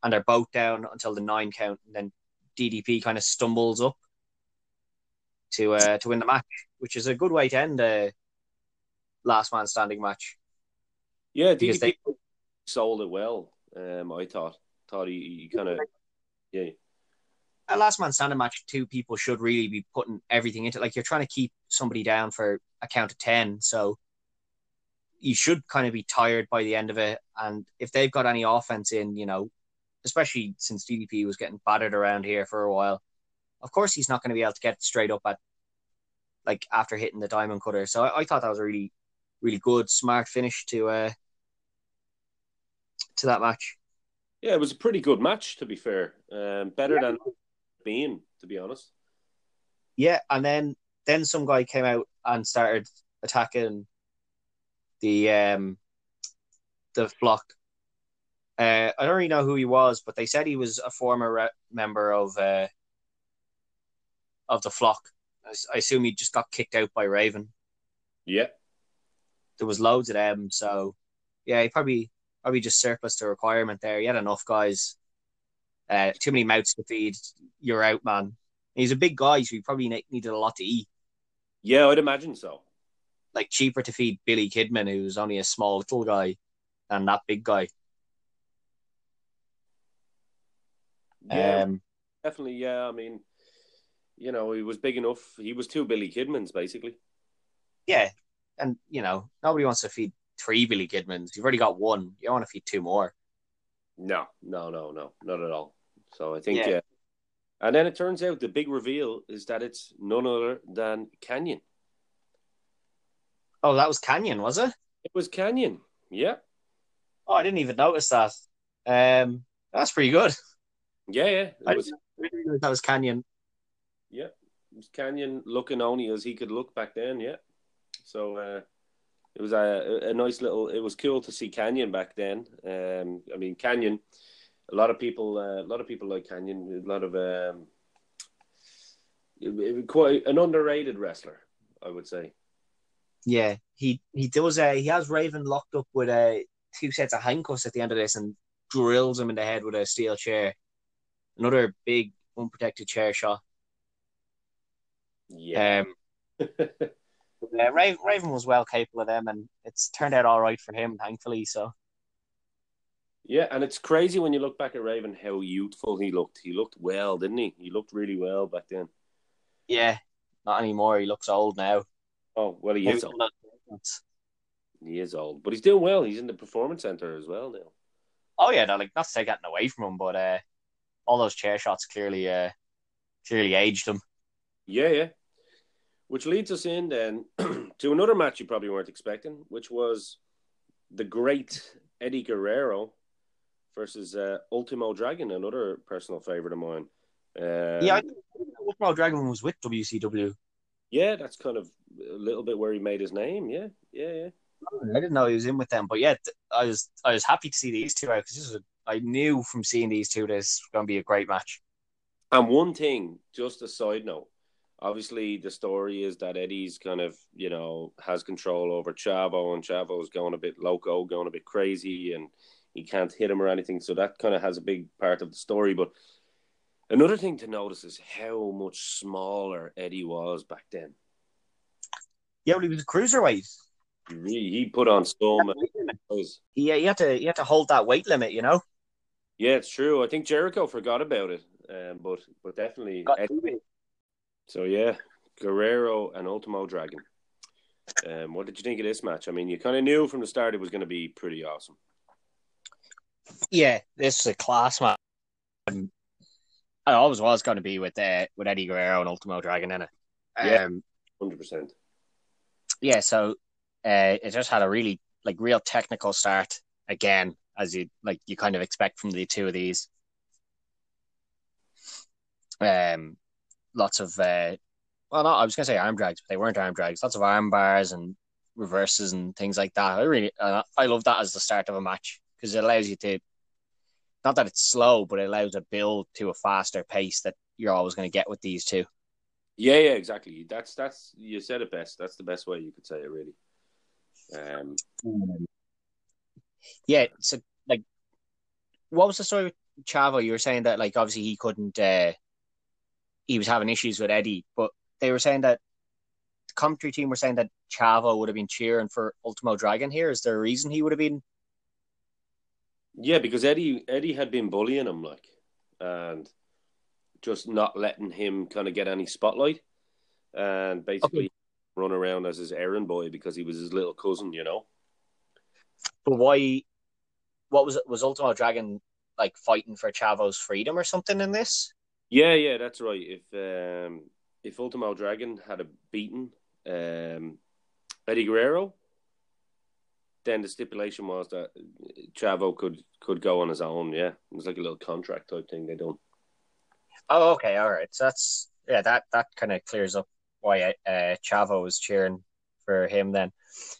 and they're both down until the nine count, and then DDP kind of stumbles up to uh, to win the match, which is a good way to end a last man standing match.
Yeah, DDP
they-
sold it well. Um, I thought thought he, he kind of yeah
a last man standing match, two people should really be putting everything into. Like you're trying to keep somebody down for a count of ten, so you should kind of be tired by the end of it. And if they've got any offense in, you know, especially since DDP was getting battered around here for a while, of course he's not going to be able to get straight up at like after hitting the diamond cutter. So I, I thought that was a really, really good, smart finish to uh to that match.
yeah it was a pretty good match to be fair. Um, better than being to be honest.
Yeah, and then then some guy came out and started attacking the um the flock. Uh, I don't really know who he was, but they said he was a former re- member of uh of the flock. I assume he just got kicked out by Raven.
Yeah,
There was loads of them, so yeah, he probably probably just surplus the requirement there. He had enough guys. Uh, too many mouths to feed. You're out, man. He's a big guy, so he probably ne- needed a lot to eat.
yeah, I'd imagine so.
Like cheaper to feed Billy Kidman, who's only a small little guy, than that big guy.
Yeah,
Um,
definitely. Yeah, I mean, you know, he was big enough. He was two Billy Kidmans basically.
yeah, and you know nobody wants to feed three Billy Kidmans. You've already got one. You don't want to feed two more.
No, no, no, no, not at all. So I think
Yeah.
yeah. And then it turns out the big reveal is that it's none other than Kanyon.
Oh, that was Kanyon, was it?
It was Kanyon. Yeah.
Oh, I didn't even notice that. Um, that's pretty good.
Yeah, yeah. It
I
was,
really know that was Kanyon.
yeah. It was Kanyon looking only as he could look back then, yeah. So uh it was a, a nice little it was cool to see Kanyon back then. Um I mean Kanyon a lot of people uh, a lot of people like Kanyon, a lot of um it, it, quite an underrated wrestler, I would say.
Yeah, he he does. Uh, he has Raven locked up with uh, two sets of handcuffs at the end of this, and drills him in the head with a steel chair. Another big unprotected chair shot.
Yeah.
Um, yeah, Raven, Raven was well capable of them, and it's turned out all right for him, thankfully. So
Yeah, and it's crazy when you look back at Raven how youthful he looked. He looked well, didn't he? He looked really well back then.
Yeah, not anymore. He looks old now.
Oh well, he is old. He is old, but he's doing well. He's in the performance center as well now.
Oh yeah, no, like not to take away from him, but uh, all those chair shots clearly, uh, clearly aged him.
Yeah, yeah. Which leads us in then to another match you probably weren't expecting, which was the great Eddie Guerrero versus uh, Ultimo Dragon, another personal favorite of mine. Um,
yeah, Ultimo Dragon was with WCW.
Yeah, that's kind of a little bit where he made his name. Yeah, yeah, yeah.
Oh, I didn't know he was in with them, but yeah, I was I was happy to see these two out because I knew from seeing these two this was going to be a great match.
And one thing, just a side note, obviously the story is that Eddie's kind of you know has control over Chavo, and Chavo's going a bit loco, going a bit crazy, and he can't hit him or anything. So that kind of has a big part of the story. But another thing to notice is how much smaller Eddie was back then.
Yeah, well, he was a cruiserweight.
He he put on some.
Yeah, he had to he had to hold that weight limit, you know.
Yeah, it's true. I think Jericho forgot about it, um, but but definitely. So yeah, Guerrero and Ultimo Dragon. Um, what did you think of this match? I mean, you kind of knew from the start it was going to be pretty awesome.
Yeah, this is a class match. Um, I always was going to be with uh, with Eddie Guerrero and Ultimo Dragon in it.
Yeah, um, hundred percent.
Yeah, so uh, it just had a really like real technical start again, as you like you kind of expect from the two of these. Um, lots of uh, well, not I was gonna say arm drags, but they weren't arm drags. Lots of arm bars and reverses and things like that. I really, uh, I love that as the start of a match because it allows you to, not that it's slow, but it allows a build to a faster pace that you're always going to get with these two.
Yeah, yeah, exactly. That's that's you said it best. That's the best way you could say it, really. Um,
yeah. So, like, what was the story with Chavo? You were saying that, like, obviously he couldn't. Uh, he was having issues with Eddie, but they were saying that the commentary team were saying that Chavo would have been cheering for Ultimo Dragon here. Is there a reason he would have been
yeah, because Eddie Eddie had been bullying him like, and just not letting him kind of get any spotlight, and basically okay. run around as his errand boy because he was his little cousin, you know.
But why? What was it? Was Ultimo Dragon like fighting for Chavo's freedom or something in this?
Yeah, yeah, that's right. If um, if Ultimo Dragon had a beaten um, Eddie Guerrero, then the stipulation was that Chavo could could go on his own. Yeah, it was like a little contract type thing they done.
Oh, okay, all right. So that's yeah, that that kind of clears up why uh, Chavo was cheering for him then.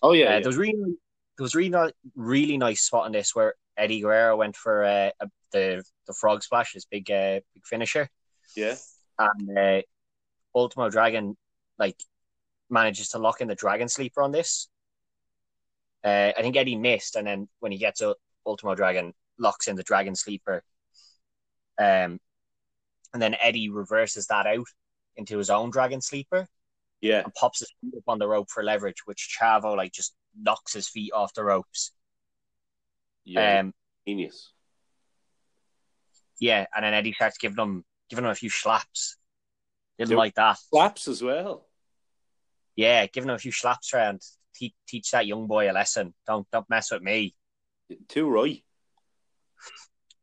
Oh yeah, uh,
yeah. there was really there was really not, really nice spot in this where Eddie Guerrero went for uh, a, the the frog splash, his big uh, big finisher.
Yeah,
and uh, Ultimo Dragon like manages to lock in the Dragon Sleeper on this, uh, I think Eddie missed, and then when he gets up, Ultimo Dragon locks in the Dragon Sleeper. Um, and then Eddie reverses that out into his own Dragon Sleeper.
Yeah.
And pops his feet up on the rope for leverage, which Chavo like just knocks his feet off the ropes.
Yeah. Um, genius.
Yeah, and then Eddie starts giving him giving him a few slaps. Didn't like that.
Slaps as well.
Yeah, giving him a few slaps around teach, teach that young boy a lesson. Don't don't mess with me.
Too right.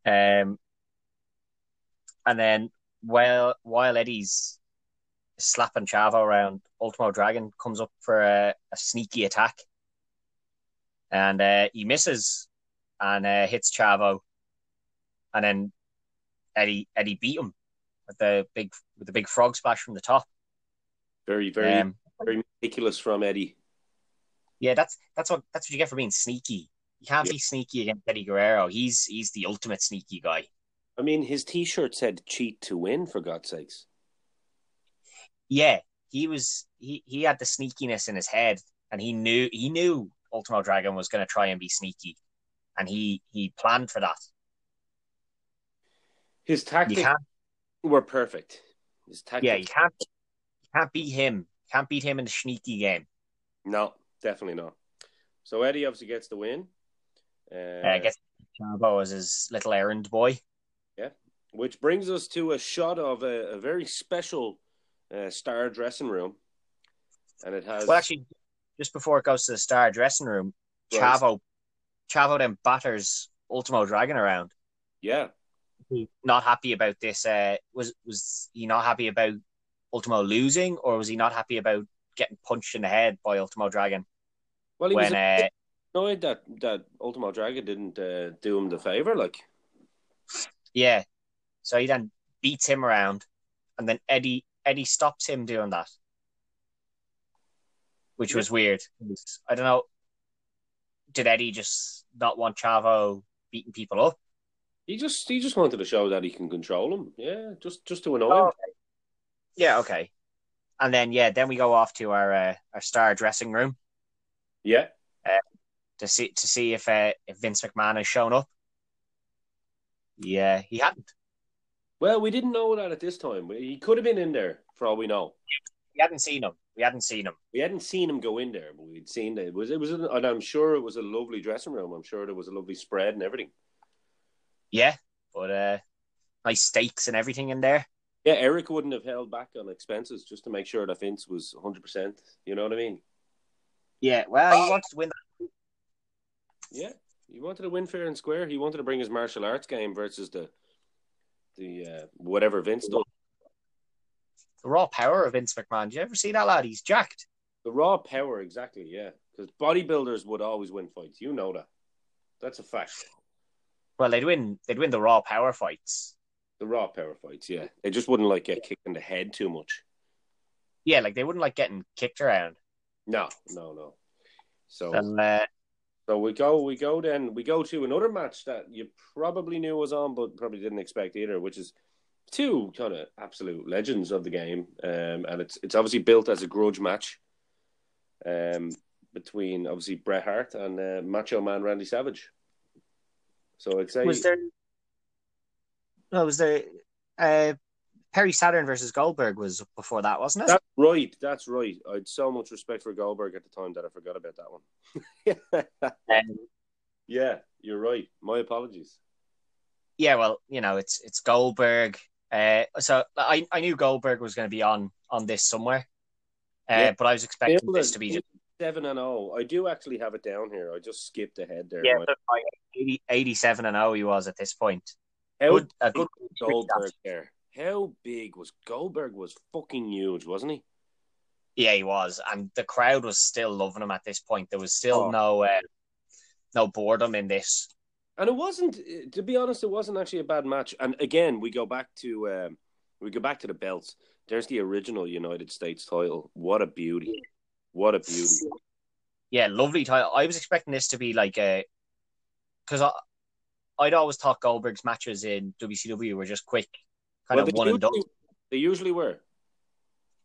Um, and then while while Eddie's slapping Chavo around, Ultimo Dragon comes up for a, a sneaky attack, and uh, he misses and uh, hits Chavo, and then Eddie Eddie beat him with the big with the big frog splash from the top.
Very very um, very ridiculous from Eddie.
Yeah, that's that's what that's what you get for being sneaky. You can't yeah. be sneaky against Eddie Guerrero. He's he's the ultimate sneaky guy.
I mean, his T-shirt said "cheat to win." For God's sakes.
Yeah, he was he he had the sneakiness in his head, and he knew he knew Ultimo Dragon was going to try and be sneaky, and he he planned for that.
His tactics were perfect. His tactics.
Yeah, you can't you can't beat him. Can't beat him in the sneaky game.
No, definitely not. So Eddie obviously gets the win.
Uh, uh, gets Chavo as his little errand boy.
Yeah, which brings us to a shot of a, a very special uh, star dressing room, and it has.
Well, actually, just before it goes to the star dressing room,
Right.
Chavo, Chavo then batters Ultimo Dragon around.
yeah,
Not happy about this. Uh, was was he not happy about Ultimo losing, or was he not happy about getting punched in the head by Ultimo Dragon
well, he
when?
was
Uh,
annoyed that that Ultimo Dragon didn't uh, do him the favor. Like,
yeah, so he then beats him around, and then Eddie Eddie stops him doing that, which was weird. I don't know. Did Eddie just not want Chavo beating people up?
he just he just wanted to show that he can control him. Yeah, just just to annoy
Oh,
him.
okay. Yeah, okay. And then yeah, then we go off to our uh, our star dressing room
Yeah,
to see to see if uh, if Vince McMahon has shown up. Yeah, he hadn't.
well, we didn't know that at this time. He could have been in there for all we know.
We hadn't seen him. We hadn't seen him.
We hadn't seen him go in there, but we'd seen that it was it was, an, and I'm sure it was a lovely dressing room. I'm sure there was a lovely spread and everything.
Yeah, but uh, nice steaks and everything in there.
Yeah, Eric wouldn't have held back on expenses just to make sure that Vince was 100. percent You know what I mean?
Yeah, well, he wants to win.
Yeah, he wanted to win fair and square. He wanted to bring his martial arts game versus the the uh, whatever Vince done.
The raw power of Vince McMahon. Did you ever see that lad? He's jacked.
The raw power, exactly. Yeah, because bodybuilders would always win fights. You know that. That's a fact.
Well, they'd win. They'd win the raw power fights.
The raw power fights. Yeah, they just wouldn't like get kicked in the head too much.
Yeah, like they wouldn't like getting kicked around.
No, no, no. So
And uh,
So we go, we go then, we go to another match that you probably knew was on, but probably didn't expect either, which is two kind of absolute legends of the game, um, and it's it's obviously built as a grudge match, um, between obviously Bret Hart and uh, Macho Man Randy Savage. So I'd say
was there? No, was there? Uh, Perry Saturn versus Goldberg was before that, wasn't it?
that's right, that's right. I had so much respect for Goldberg at the time that I forgot about that one.
Um,
yeah, you're right. My apologies.
yeah, well, you know, it's it's Goldberg. Uh, so I I knew Goldberg was going to be on on this somewhere, uh,
Yeah.
but I was expecting this to be just
Seven and zero. I do actually have it down here. I just skipped ahead there.
yeah,
My-
80, 87 and zero he was at this point.
How
Good, a good
Goldberg there? How big was Goldberg? Was fucking huge, wasn't he?
Yeah, he was, and the crowd was still loving him at this point. There was still
Oh.
no uh, no boredom in this.
And it wasn't. To be honest, it wasn't actually a bad match. And again, we go back to um, we go back to the belts. There's the original United States title. What a beauty! What a beauty!
Yeah, lovely title. I was expecting this to be like a because I I'd always thought Goldberg's matches in WCW were just quick, kind
Well,
of one and done.
they usually were.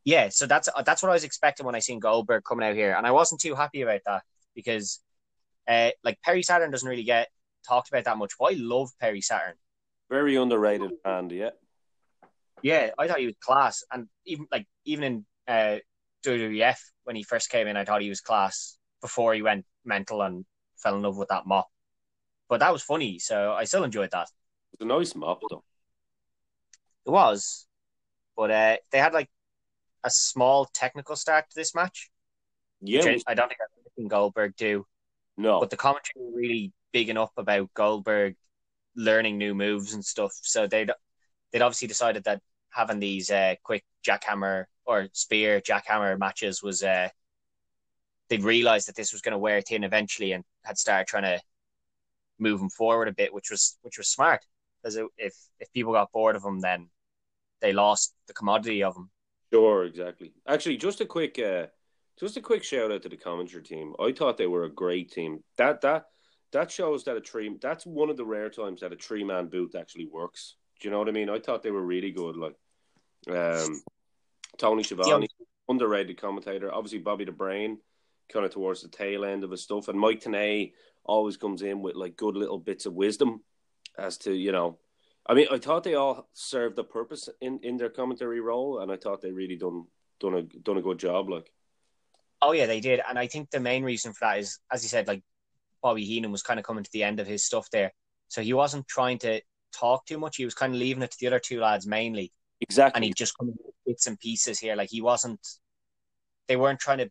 Yeah, so that's that's what I was expecting when I seen Goldberg coming out here, and I wasn't too happy about that because, uh, like Perry Saturn doesn't really get talked about that much. But I love Perry Saturn.
Very underrated band. Yeah.
Yeah, I thought he was class, and even like even in uh, WWF when he first came in, I thought he was class before he went mental and fell in love with that mop. But that was funny, so I still enjoyed that.
It was a nice mop though.
It was, but uh, they had like a small technical start to this match.
Yeah.
I, don't think I've seen Goldberg do.
no.
but the commentary were really big enough about Goldberg learning new moves and stuff. So they'd they'd obviously decided that having these uh, quick jackhammer or spear jackhammer matches was uh, they'd realized that this was going to wear thin eventually and had started trying to move him forward a bit, which was which was smart because if if people got bored of him, then they lost the commodity of him.
Sure, exactly. Actually, just a quick, uh, just a quick shout out to the commentary team. I thought they were a great team. That that that shows that a three. That's one of the rare times that a three man booth actually works. Do you know what I mean? I thought they were really good. Like, um, Tony Schiavone, underrated commentator. Obviously, Bobby the Brain, kind of towards the tail end of his stuff, and Mike Tenay always comes in with like good little bits of wisdom as to you know I mean, I thought they all served a purpose in, in their commentary role, and I thought they really done done a done a good job. Like,
Oh yeah, they did, and I think the main reason for that is, as you said, like Bobby Heenan was kind of coming to the end of his stuff there. so he wasn't trying to talk too much. He was kind of leaving it to the other two lads mainly,
Exactly.
and he just come with bits and pieces here. Like he wasn't. They weren't trying to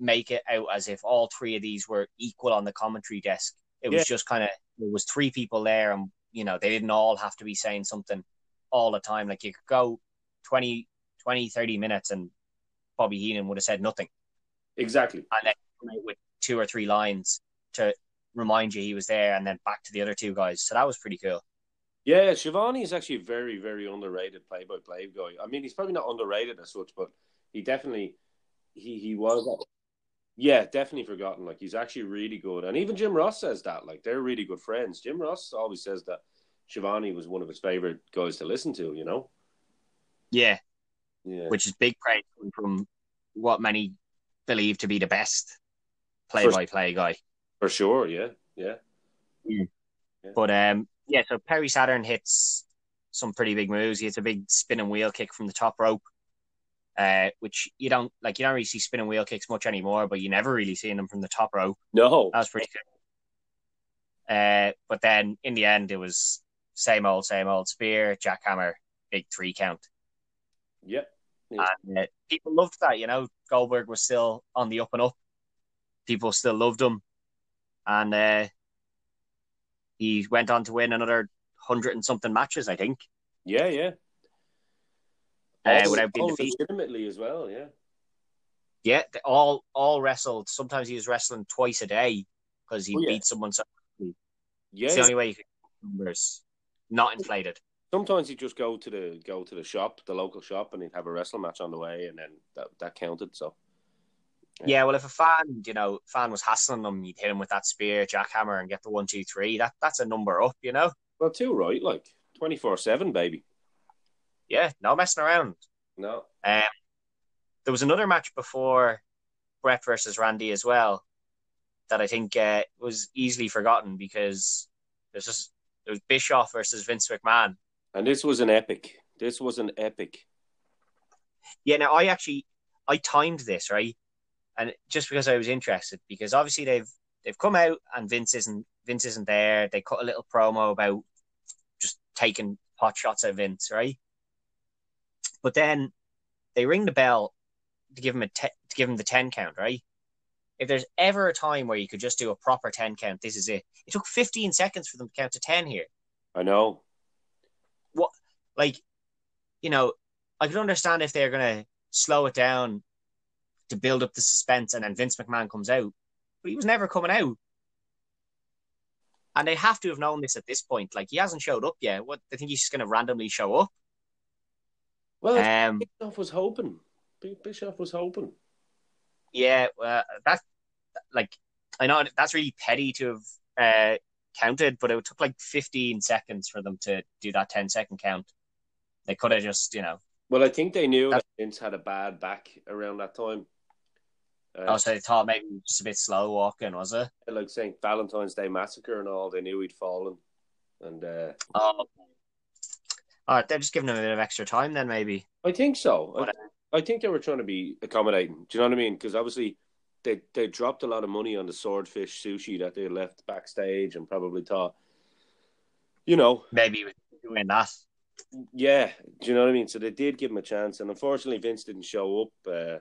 make it out as if all three of these were equal on the commentary desk. It was just kind of there was three people there, and you know they didn't all have to be saying something all the time. Like you could go 20, 20 30 minutes, and Bobby Heenan would have said nothing,
exactly.
and then come out with two or three lines to remind you he was there, and then back to the other two guys. So that was pretty cool.
Yeah, Schiavone is actually a very, very underrated play-by-play guy. I mean, he's probably not underrated as such, but he definitely he he was. Yeah, definitely forgotten. Like he's actually really good, and even Jim Ross says that. Like they're really good friends. Jim Ross always says that Schiavone was one of his favorite guys to listen to. You know.
Yeah,
Yeah.
which is big praise from what many believe to be the best play-by-play guy.
For sure. Yeah. Yeah.
But um, yeah, so Perry Saturn hits some pretty big moves. He hits a big spinning wheel kick from the top rope, uh, which you don't like. You don't really see spinning wheel kicks much anymore, but you never really seen them from the top row.
No.
That was pretty good. Uh, but then in the end, it was same old, same old spear, jackhammer, big three count.
Yep.
And uh, people loved that, you know. Goldberg was still on the up and up. People still loved him. And uh, he went on to win another hundred and something matches, I think.
Yeah. Yeah.
Uh, without being defeated.
legitimately as well. Yeah.
Yeah, they all all wrestled. Sometimes he was wrestling twice a day because he
Oh, yeah.
beat someone. So
Yeah.
it's the only way you could numbers not inflated.
Sometimes he'd just go to the go to the shop, the local shop, and he'd have a wrestling match on the way, and then that that counted. So
Yeah, well, if a fan, you know, fan was hassling him, you'd hit him with that spear, jackhammer, and get the one, two, three. That that's a number up, you know.
well, too right, like twenty four seven, baby.
Yeah, no messing around.
No,
Um, there was another match before Bret versus Randy as well that I think uh, was easily forgotten because there's just it was Bischoff versus Vince McMahon.
and this was an epic. This was an epic.
Yeah, now I actually I timed this right, and just because I was interested, because obviously they've they've come out and Vince isn't Vince isn't there. They cut a little promo about just taking pot shots at Vince, right? But then they ring the bell to give him a te- to give him the ten count, right? If there's ever a time where you could just do a proper ten count, this is it. It took 15 seconds for them to count to ten here.
I know.
What, like, you know, I could understand if they're gonna slow it down to build up the suspense, and then Vince McMahon comes out, but he was never coming out, and they have to have known this at this point. Like, he hasn't showed up yet. What? They think he's just gonna randomly show up?
Well,
Um,
Bischoff was hoping. Bischoff was hoping.
yeah, uh, that like I know that's really petty to have uh, counted, but it took like 15 seconds for them to do that 10 second count. They could have just, you know,
Well, I think they knew
That's-
that Vince had a bad back around that time. Uh,
also they thought maybe just a bit slow walking, was it?
like St. Valentine's Day Massacre and all, they knew he'd fallen. And uh,
Oh, all right. They're just giving him a bit of extra time, then maybe.
I think so. I, I think they were trying to be accommodating. Do you know what I mean? Because obviously they they dropped a lot of money on the swordfish sushi that they left backstage and probably thought, you know,
Maybe doing that.
yeah. Do you know what I mean? So they did give him a chance, and unfortunately Vince didn't show up. Uh,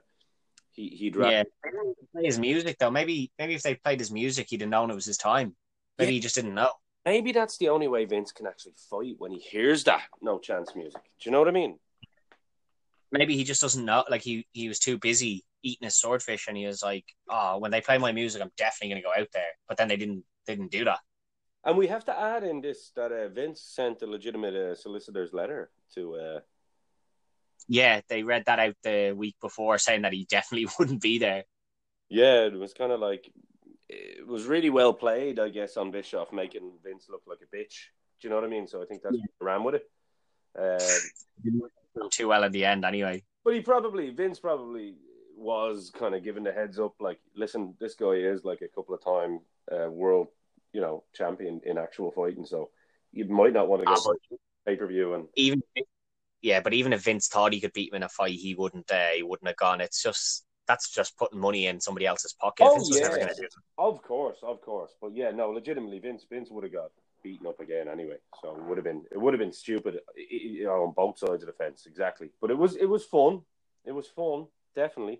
he he'd rather
Yeah, they didn't even play his music though. Maybe maybe if they played his music, he'd have known it was his time. Maybe
Yeah.
he just didn't know.
Maybe that's the only way Vince can actually fight when he hears that no chance music. Do you know what I mean?
Maybe he just doesn't know. Like he he was too busy eating his swordfish, and he was like, "Oh, when they play my music, I'm definitely gonna go out there." But then they didn't they didn't do that.
And we have to add in this that uh, Vince sent a legitimate uh, solicitor's letter to. Uh,
Yeah, they read that out the week before, saying that he definitely wouldn't be there.
yeah, it was kind of like it was really well played, I guess, on Bischoff, making Vince look like a bitch. Do you know what I mean? So I think that's
Yeah.
what ran with it. Uh,
Didn't work out too well in the end, anyway.
but he probably Vince probably was kind of given the heads up, like, listen, this guy is like a couple of time uh, world, you know, champion in actual fighting, so you might not want to
Ah,
go
but
pay per view and
even yeah, but even if Vince thought he could beat him in a fight, he wouldn't. Uh, he wouldn't have gone. It's just that's just putting money in somebody else's pocket.
Oh,
Vince was never
yeah.
going to do it.
Of course, of course. But yeah, no, legitimately, Vince Vince would have got beaten up again anyway. So it would have been it would have been stupid you know, on both sides of the fence, exactly. But it was it was fun. It was fun, definitely.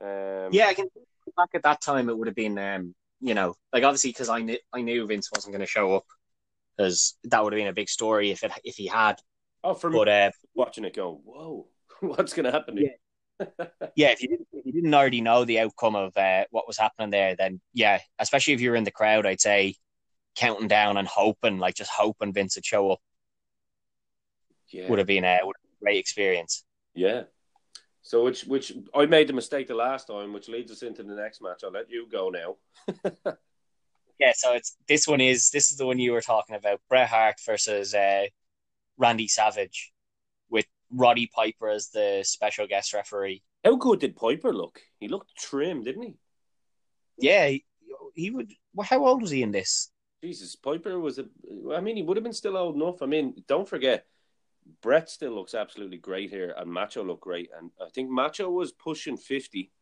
Um,
yeah, I can back at that time. It would have been, um, you know, like obviously because I knew I knew Vince wasn't going to show up because that would have been a big story if it if he had.
Oh, for
But
me,
uh,
watching it go, whoa, what's going to happen?
Yeah. yeah, if you didn't if you didn't already know the outcome of uh, what was happening there, then yeah, especially if you were in the crowd, I'd say counting down and hoping, like just hoping Vince would show up
yeah.
would have been a, would have been a great experience.
Yeah. So which which I made the mistake the last time, which leads us into the next match. I'll let you go now.
Yeah, so it's this one is this is the one you were talking about, Bret Hart versus uh, Randy Savage, Roddy Piper as the special guest referee.
How good did Piper look? He looked trim, didn't he?
Yeah, he, he would. Well, how old was he in this?
Jesus, Piper was a. I mean, he would have been still old enough. I mean, don't forget, Bret still looks absolutely great here, and Macho looked great. And I think Macho was pushing fifty,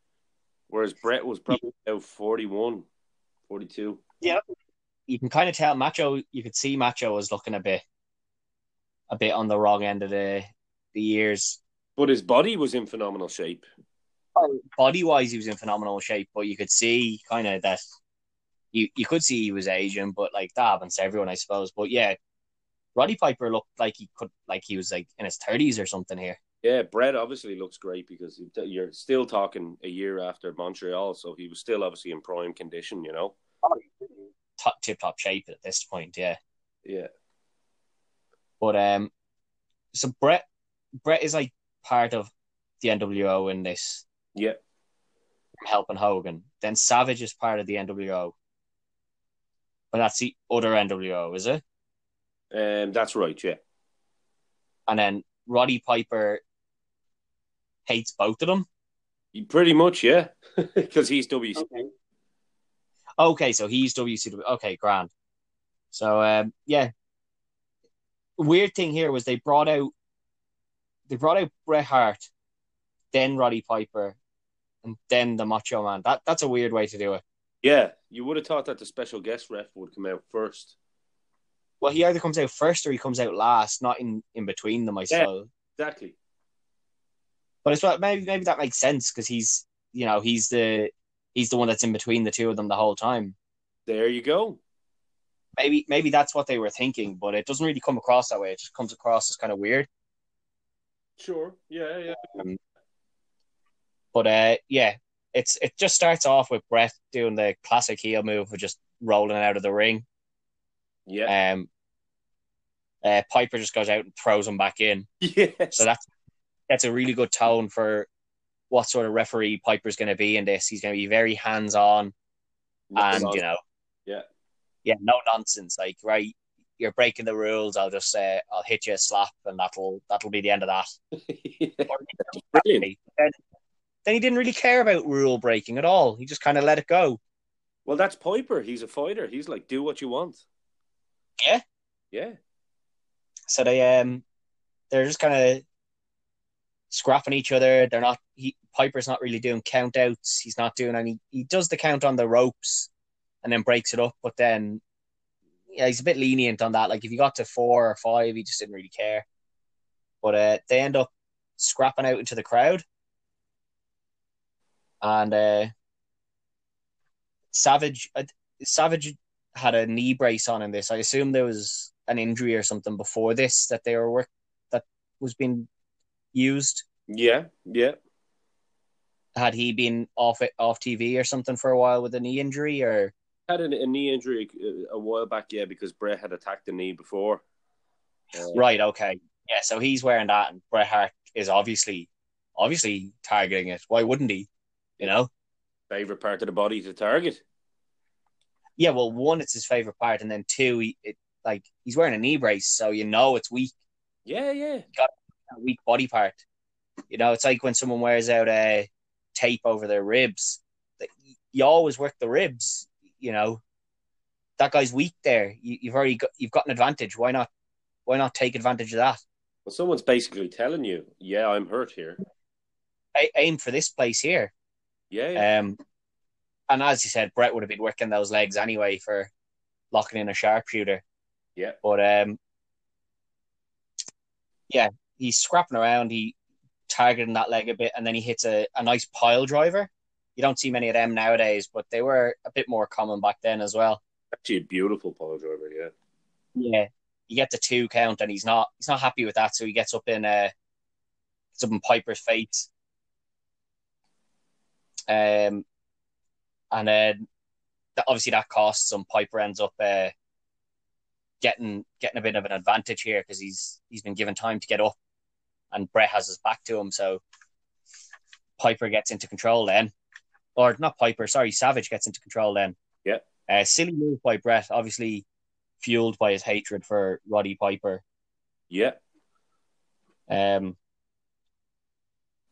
whereas Bret was probably about 41, 42.
Yeah, you can kind of tell Macho. You could see Macho was looking a bit, a bit on the wrong end of the the years.
But his body was in phenomenal shape.
Body wise, he was in phenomenal shape, but you could see kind of that. You you could see he was Asian, but like that happens to everyone, I suppose. But yeah, Roddy Piper looked like he could, like he was like in his thirties or something here.
Yeah, Bret obviously looks great because you're still talking a year after Montreal, so he was still obviously in prime condition, you know.
Top tip top shape at this point, yeah.
Yeah.
But um, so Bret Bret is like part of the NWO in this,
Yeah.
helping Hogan. Then Savage is part of the NWO, but that's the other NWO, is it?
Um, that's right, yeah.
And then Roddy Piper hates both of them.
Pretty much, yeah. Because he's WC.
Okay. Okay, so he's WCW. Okay, grand. So um, yeah. Weird thing here was they brought out they brought out Bret Hart, then Roddy Piper, and then the Macho Man. That that's a weird way to do it.
Yeah, you would have thought that the special guest ref would come out first.
Well, he either comes out first or he comes out last, not in, in between them, I
Yeah.
suppose.
Exactly.
But it's what maybe maybe that makes sense because he's you know he's the he's the one that's in between the two of them the whole time.
There you go.
Maybe maybe that's what they were thinking, but it doesn't really come across that way. It just comes across as kind of weird.
Sure. Yeah, yeah.
But uh, yeah, it's it just starts off with Bret doing the classic heel move of just rolling out of the ring.
Yeah.
Um, uh, Piper just goes out and throws him back in.
yes.
So that's that's a really good tone for what sort of referee Piper's going to be in this. He's going to be very hands on, and you know,
Yeah.
yeah, no nonsense. Like right, you're breaking the rules. I'll just say I'll hit you a slap, and that'll that'll be the end of that.
Brilliant.
Then, then he didn't really care about rule breaking at all. He just kind of let it go.
Well, that's Piper. He's a fighter. He's like, do what you want.
Yeah.
Yeah.
So they um they're just kind of scrapping each other. They're not. He Piper's not really doing count outs. He's not doing any. He does the count on the ropes, and then breaks it up. But then, yeah, he's a bit lenient on that. Like if you got to four or five, he just didn't really care. But uh, they end up scrapping out into the crowd, and uh, Savage uh, Savage had a knee brace on in this. I assume there was an injury or something before this that they were work that was being used.
Yeah. Yeah.
Had he been off it off TV or something for a while with a knee injury, or
Had a, a knee injury a, a while back, yeah, because Bret had attacked the knee before. Uh,
right? Okay, yeah. So he's wearing that, and Bret Hart is obviously obviously targeting it. Why wouldn't he? You know?
Favorite part of the body to target.
Yeah. Well, one, it's his favorite part, and then two, he, it like he's wearing a knee brace, so you know it's weak,
Yeah, yeah.
Got a weak body part. You know, it's like when someone wears out a tape over their ribs. You always work the ribs. You know, that guy's weak there. You, you've already got you've got an advantage. Why not? Why not take advantage of that?
Well, someone's basically telling you, yeah, I'm hurt here.
I, aim for this place here.
Yeah, yeah.
Um, and as you said, Bret would have been working those legs anyway for locking in a sharpshooter.
Yeah.
But um, yeah, he's scrapping around. He targeting that leg a bit, and then he hits a, a nice pile driver. You don't see many of them nowadays, but they were a bit more common back then as well.
Actually, a beautiful pile driver. Yeah.
Yeah, you get the two count, and he's not he's not happy with that, so he gets up in uh, gets up in Piper's face. Um, and then obviously that costs him. Piper ends up uh, getting getting a bit of an advantage here because he's he's been given time to get up, and Bret has his back to him, so Piper gets into control then, or not Piper, sorry, Savage gets into control then.
Yeah.
Uh, silly move by Bret, obviously fueled by his hatred for Roddy Piper.
Yeah.
Um,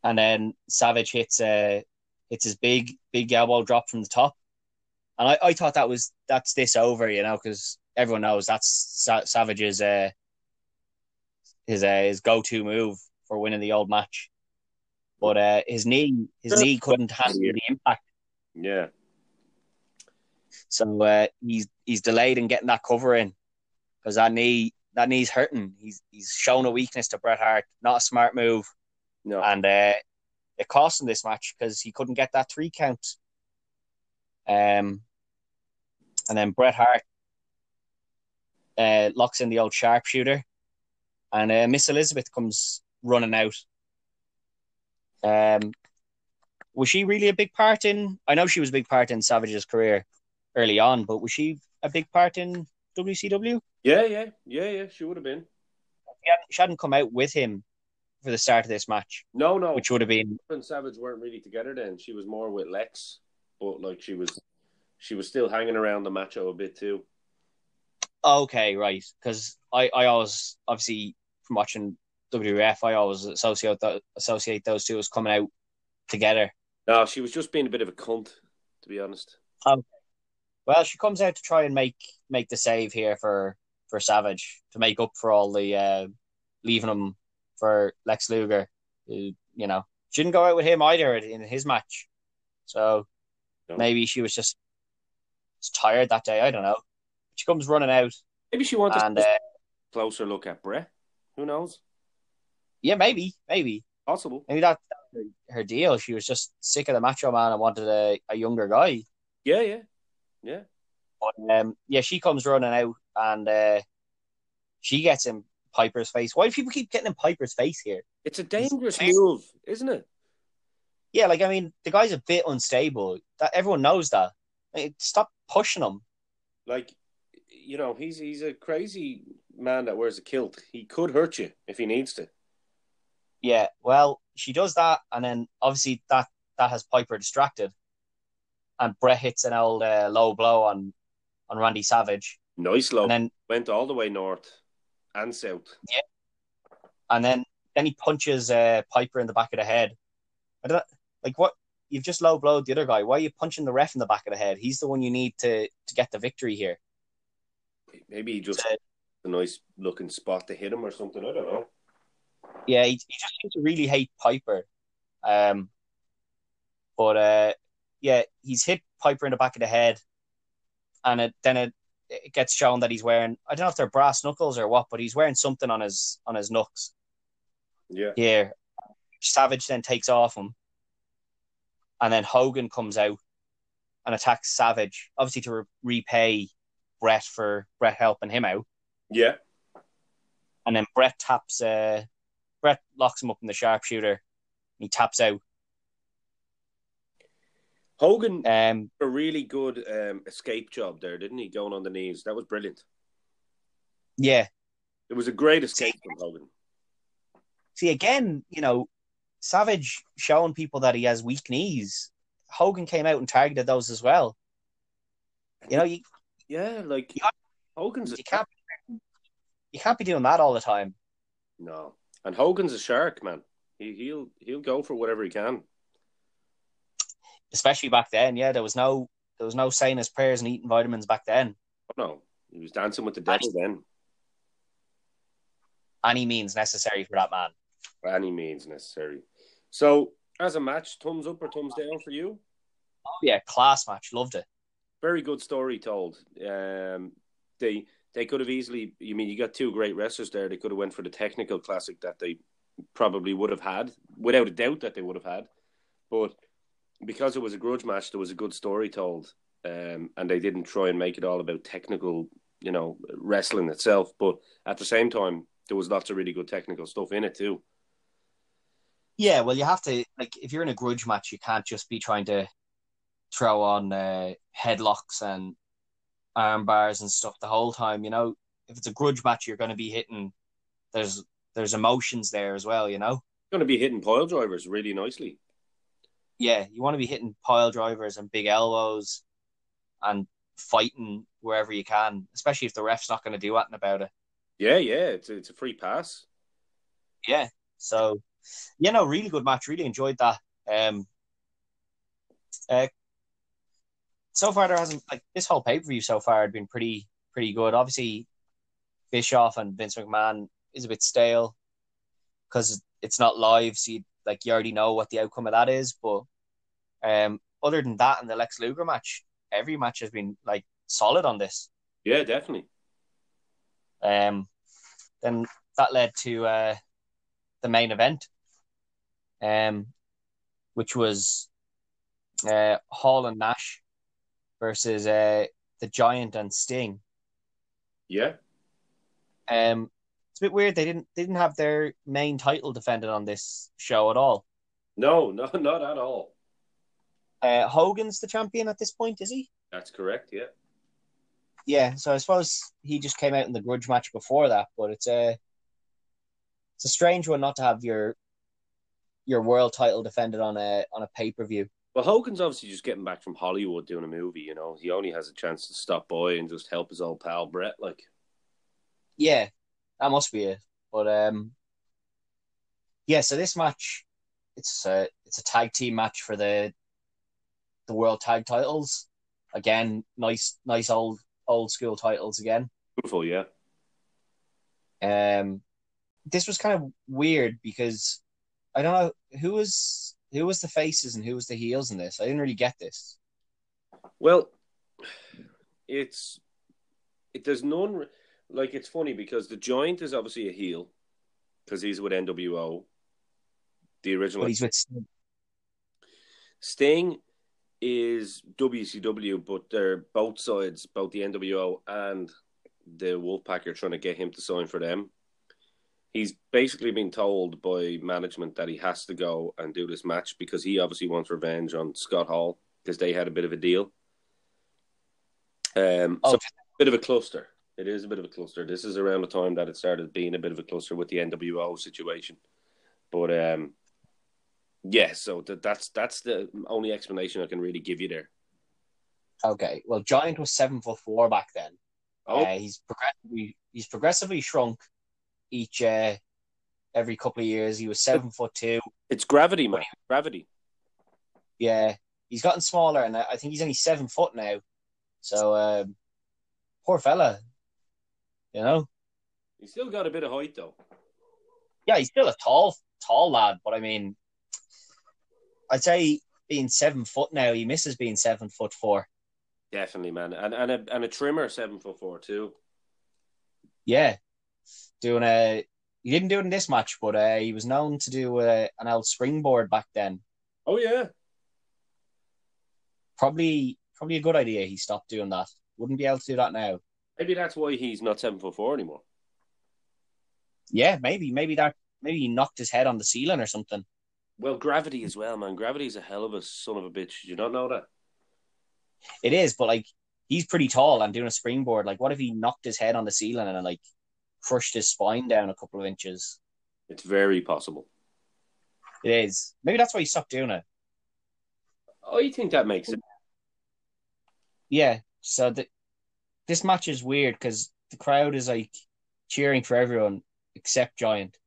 and then Savage hits uh hits his big big elbow drop from the top, and I, I thought that was that's this over, you know, because everyone knows that's Sa- Savage's uh his uh, his go to move for winning the old match, but uh his knee his knee couldn't handle the impact,
Yeah.
so uh, he's he's delayed in getting that cover in because that knee that knee's hurting. He's he's shown a weakness to Bret Hart, not a smart move.
No.
and uh, it cost him this match because he couldn't get that three count. Um, and then Bret Hart uh, locks in the old sharpshooter, and uh, Miss Elizabeth comes running out. Um, was she really a big part in? I know she was a big part in Savage's career early on, but was she a big part in WCW?
yeah, yeah, yeah, yeah. She would have been.
She hadn't, she hadn't come out with him for the start of this match,
No, no.
which would have been
and Savage weren't really together then. She was more with Lex, but like she was, she was still hanging around the macho a bit too.
Okay, right. Because I, I always obviously from watching WWF, I always associate that, associate those two as coming out together.
No, she was just being a bit of a cunt, to be honest.
Well, she comes out to try and make make the save here for for Savage to make up for all the uh, leaving him for Lex Luger. Who, you know, she didn't go out with him either in his match, so
No.
maybe she was just, tired that day. I don't know. She comes running out,
Maybe she wanted
and
a
uh,
closer look at Bret. Who knows?
Yeah, maybe, maybe.
Possible.
Maybe that, her, her deal. She was just sick of the macho man and wanted a, a younger guy.
Yeah, yeah, yeah.
But um, yeah, she comes running out and uh, she gets in Piper's face. Why do people keep getting in Piper's face here?
It's a dangerous
He's-
move, isn't it?
Yeah, like I mean, the guy's a bit unstable. That everyone knows that. Like, stop pushing him.
Like, you know, he's he's a crazy man that wears a kilt. He could hurt you if he needs to.
Yeah, well, she does that, and then obviously that that has Piper distracted, and Bret hits an old uh, low blow on on Randy Savage,
Nice low.
and then
Went all the way north and south.
Yeah, and then then he punches uh, Piper in the back of the head. I don't like what you've just low blowed the other guy. Why are you punching the ref in the back of the head? He's the one you need to to get the victory here.
Maybe he just
Uh,
a nice looking spot to hit him or something. I don't know.
Yeah, he, he just seems to really hate Piper. Um, but uh, yeah, he's hit Piper in the back of the head, and it, then it, it gets shown that he's wearing I don't know if they're brass knuckles or what, but he's wearing something on his on his knucks
Yeah.
here. Savage then takes off him, and then Hogan comes out and attacks Savage, obviously to re- repay Bret for Bret helping him out.
Yeah.
And then Bret taps, uh, Bret locks him up in the sharpshooter. He taps out.
Hogan
Um,
a really good um, escape job there, didn't he? Going on the knees. That was brilliant.
yeah.
It was a great escape from Hogan.
See, again, you know, Savage showing people that he has weak knees. Hogan came out and targeted those as well. You know, you,
Yeah, like
Yeah.
Hogan's
you can't you can't be doing that all the time.
no, and Hogan's a shark, man. He, he'll he'll go for whatever he can.
Especially back then, yeah. There was no there was no saying his prayers and eating vitamins back then.
Oh, no, he was dancing with the devil then,
Any means necessary for that man.
any means necessary. So, as a match, thumbs up or thumbs down for you?
Oh yeah, class match. Loved it.
Very good story told. Um, the they could have easily. You mean you got two great wrestlers there? They could have went for the technical classic that they probably would have had, without a doubt that they would have had. But because it was a grudge match, there was a good story told, um, and they didn't try and make it all about technical, you know, wrestling itself. But at the same time, there was lots of really good technical stuff in it too.
Yeah, well, you have to like if you're in a grudge match, you can't just be trying to throw on uh, headlocks and arm bars and stuff the whole time. You know, if it's a grudge match, you're going to be hitting. There's there's emotions there as well. You know,
going to be hitting pile drivers really nicely.
Yeah, you want to be hitting pile drivers and big elbows, and fighting wherever you can, especially if the ref's not going to do anything about it.
Yeah, yeah, it's a, it's a free pass.
Yeah, so yeah, no, really good match. Really enjoyed that. Um, uh, so far there hasn't like this whole pay per view so far had been pretty pretty good. Obviously, Bischoff and Vince McMahon is a bit stale because it's not live, so you, like you already know what the outcome of that is. But um, other than that, and the Lex Luger match, every match has been like solid on this.
Yeah, definitely.
Um, then that led to uh, the main event, um, which was uh, Hall and Nash versus uh, the Giant and Sting.
Yeah.
Um, it's a bit weird. They didn't they didn't have their main title defended on this show at all.
No, no, not at all.
Uh, Hogan's the champion at this point, is he?
That's correct. Yeah.
Yeah. So I suppose he just came out in the grudge match before that, but it's a it's a strange one not to have your your world title defended on a on a pay per view.
Well, Hogan's obviously just getting back from Hollywood doing a movie. You know, he only has a chance to stop by and just help his old pal Bret. Like,
yeah, that must be it. But um, yeah. So this match, it's a it's a tag team match for the the world tag titles. Again, nice, nice old old school titles again.
Beautiful, yeah.
Um, this was kind of weird because I don't know who was who was the faces and who was the heels in this? I didn't really get this.
Well, it's it there's none like it's funny because the Giant is obviously a heel because he's with NWO. The original.
He's with Sting.
Sting is WCW, but they're both sides, both the NWO and the Wolfpack are trying to get him to sign for them he's basically been told by management that he has to go and do this match because he obviously wants revenge on Scott Hall because they had a bit of a deal. Um, oh. so a bit of a cluster. It is a bit of a cluster. This is around the time that it started being a bit of a cluster with the NWO situation. But um, yeah, so that, that's that's the only explanation I can really give you there.
Okay, well, Giant was seven foot four back then. Oh, uh, he's progressively he's progressively shrunk each uh, every couple of years. He was seven foot two.
It's gravity, man. Gravity.
Yeah, he's gotten smaller, and I think he's only seven foot now. So, um, poor fella. You know.
He's still got a bit of height, though.
Yeah, he's still a tall, tall lad. But I mean, I'd say being seven foot now, he misses being seven foot four.
Definitely, man, and and a and a trimmer seven foot four too.
Yeah, doing a. He didn't do it in this match, but uh, he was known to do a, an old springboard back then.
Oh yeah.
Probably, probably a good idea. He stopped doing that. Wouldn't be able to do that now.
Maybe that's why he's not seven foot four anymore.
Yeah, maybe, maybe that, maybe he knocked his head on the ceiling or something.
Well, gravity as well, man. Gravity's a hell of a son of a bitch. Did you not know that?
It is, but like he's pretty tall and doing a springboard. Like, what if he knocked his head on the ceiling and like crushed his spine down a couple of inches.
It's very possible.
It is. Maybe that's why he stopped doing it.
Oh, you think that makes it?
Yeah. So the, this match is weird because the crowd is like cheering for everyone except Giant.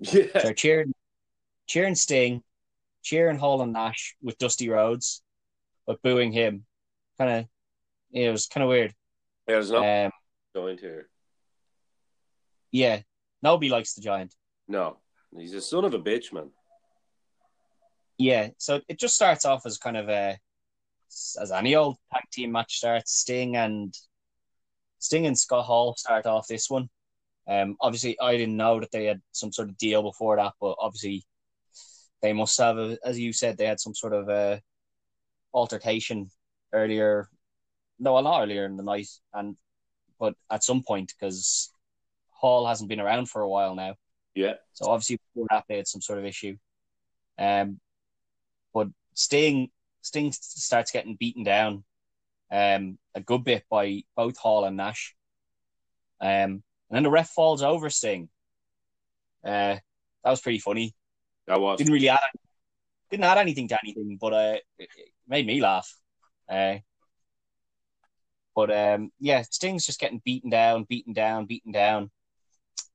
Yeah.
So cheering, cheering Sting, cheering Hall and Nash with Dusty Rhodes, but booing him. Kind of, it was kind of weird.
Yeah, there's no um, going here.
Yeah, nobody likes the Giant.
No, he's a son of a bitch, man.
Yeah, so it just starts off as kind of a as any old tag team match starts. Sting and Sting and Scott Hall start off this one. Um, obviously, I didn't know that they had some sort of deal before that, but obviously, they must have, a, as you said, they had some sort of uh, altercation earlier. No, a lot earlier in the night, and but at some point because Hall hasn't been around for a while now.
Yeah.
So obviously before that they had some sort of issue. Um, but Sting Sting starts getting beaten down, um, a good bit by both Hall and Nash. Um, and then the ref falls over Sting. Uh, that was pretty funny.
That was.
Didn't really add didn't add anything to anything, but uh, it, it made me laugh. Uh, but um, yeah, Sting's just getting beaten down, beaten down, beaten down.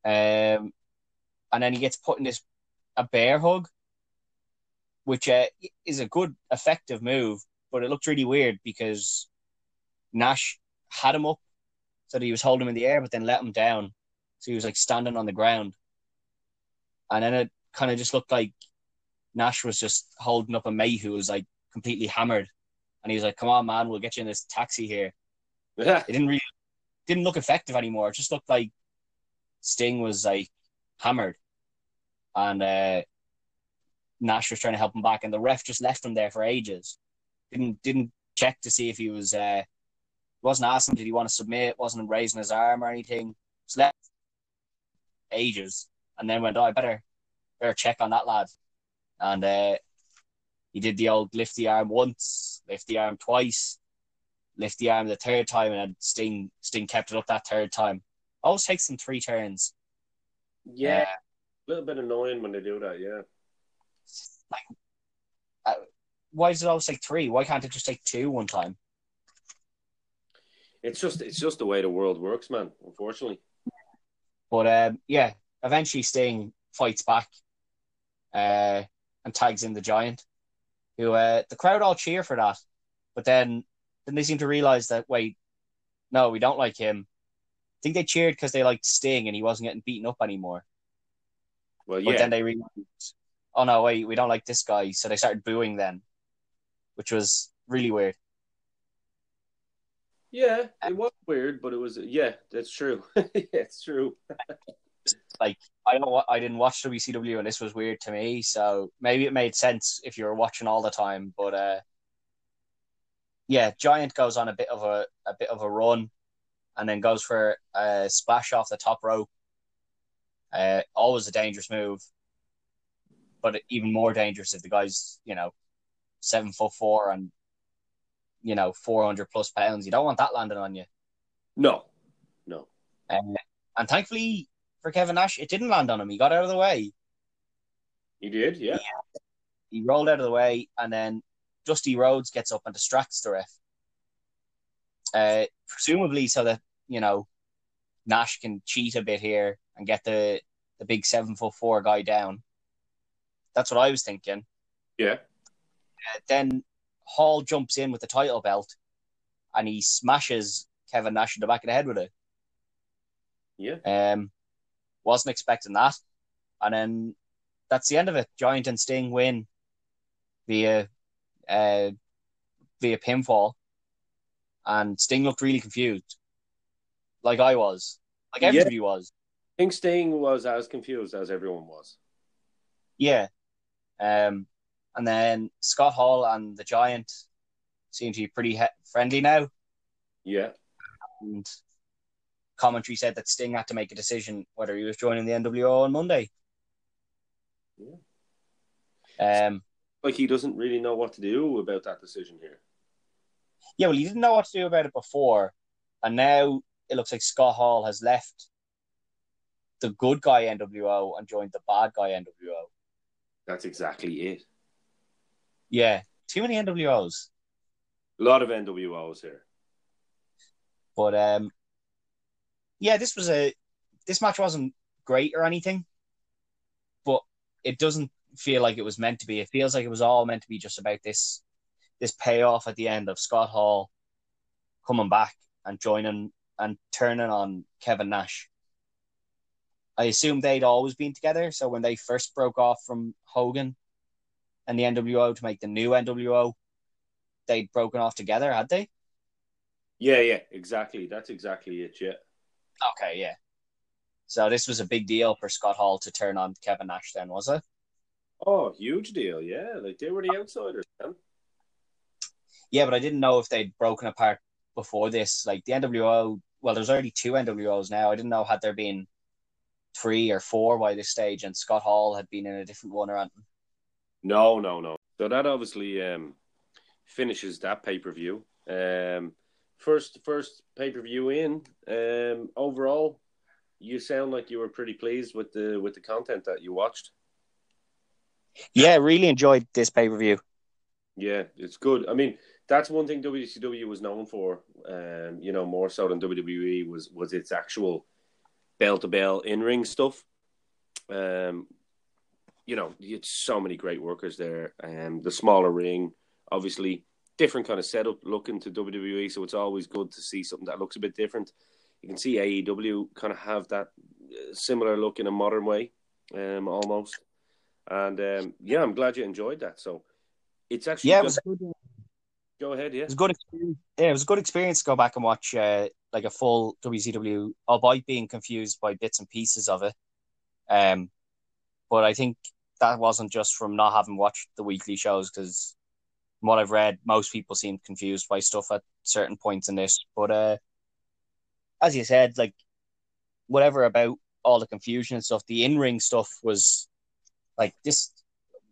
Um, and then he gets put in this a bear hug, which uh, is a good, effective move, but it looked really weird because Nash had him up so that he was holding him in the air, but then let him down. So he was like standing on the ground. And then it kind of just looked like Nash was just holding up a mate who was like completely hammered. And he was like, come on, man, we'll get you in this taxi here.
Yeah.
It didn't really, didn't look effective anymore. It just looked like Sting was like hammered. And uh, Nash was trying to help him back. And the ref just left him there for ages. Didn't, didn't check to see if he was, uh, wasn't asking, did he want to submit? Wasn't raising his arm or anything. Just left ages. And then went, oh, I better, better check on that lad and uh, he did the old lift the arm once, lift the arm twice, lift the arm the third time, and Sting Sting kept it up that third time. Always takes them three turns.
Yeah, uh, a little bit annoying when they do that. Yeah,
like, uh, why does it always take three? Why can't it just take two one time?
It's just it's just the way the world works, man. Unfortunately.
But um, yeah, eventually Sting fights back. Uh, and tags in the giant, who uh, the crowd all cheer for that, but then then they seem to realize that wait, no, we don't like him. I think they cheered because they liked Sting and he wasn't getting beaten up anymore.
Well, yeah.
But then they realized, oh no, wait, we don't like this guy, so they started booing then, which was really weird.
Yeah, it was weird, but it was yeah, that's true. yeah, it's true.
like I don't I didn't watch WCW and this was weird to me, so maybe it made sense if you were watching all the time. But uh, yeah, Giant goes on a bit of a a bit of a run, and then goes for a splash off the top rope. Uh, always a dangerous move, but even more dangerous if the guy's you know seven foot four and you know four hundred plus pounds. You don't want that landing on you.
No, no.
Um, and thankfully, for Kevin Nash. It didn't land on him. He got out of the way.
He did, yeah.
He, he rolled out of the way, and then Dusty Rhodes gets up and distracts the ref. Uh, presumably, so that you know Nash can cheat a bit here and get the the big seven foot four guy down. That's what I was thinking.
Yeah.
Uh, then Hall jumps in with the title belt, and he smashes Kevin Nash in the back of the head with it.
Yeah.
Um, wasn't expecting that. And then that's the end of it. Giant and Sting win via uh, via pinfall. And Sting looked really confused. Like I was. Like everybody yeah. was.
I think Sting was as confused as everyone was.
Yeah. Um, and then Scott Hall and the Giant seem to be pretty he- friendly now.
Yeah.
And commentary said that Sting had to make a decision whether he was joining the NWO on Monday.
Yeah. Um, like he doesn't really know what to do about that decision here.
Yeah, well, he didn't know what to do about it before, and now it looks like Scott Hall has left the good guy NWO and joined the bad guy NWO.
That's exactly it.
Yeah, too many NWOs.
A lot of NWOs here.
But um, yeah, this was a this match wasn't great or anything, but it doesn't feel like it was meant to be. It feels like it was all meant to be just about this this payoff at the end of Scott Hall coming back and joining and turning on Kevin Nash. I assume they'd always been together, so when they first broke off from Hogan and the NWO to make the new NWO, they'd broken off together, had they?
Yeah, yeah, exactly. That's exactly it. Yeah.
Okay, yeah. So this was a big deal for Scott Hall to turn on Kevin Nash. Then was it?
Oh, huge deal. Yeah, like they were the outsiders, man.
Yeah, but I didn't know if they'd broken apart before this. Like the NWO, well, there's already two NWOs now. I didn't know had there been three or four by this stage, and Scott Hall had been in a different one or anything.
No, no, no. So that obviously um, finishes that pay per view. Um, first, first pay per view in. Um, overall, you sound like you were pretty pleased with the with the content that you watched.
Yeah, really enjoyed this pay per view.
Yeah, it's good. I mean, that's one thing WCW was known for. Um, you know, more so than WWE was was its actual bell to bell in ring stuff. Um, you know, it's so many great workers there. Um, the smaller ring, obviously, different kind of setup looking to WWE, so it's always good to see something that looks a bit different. You can see AEW kind of have that uh, similar look in a modern way, um, almost. And um, yeah, I'm glad you enjoyed that. So it's actually
yeah, it was good.
Go ahead, yeah.
It was a good experience. Yeah, it was a good experience to go back and watch uh, like a full WCW, albeit being confused by bits and pieces of it. Um, but I think that wasn't just from not having watched the weekly shows because from what I've read, most people seemed confused by stuff at certain points in this. But uh, as you said, like whatever about all the confusion and stuff, the in ring stuff was like this.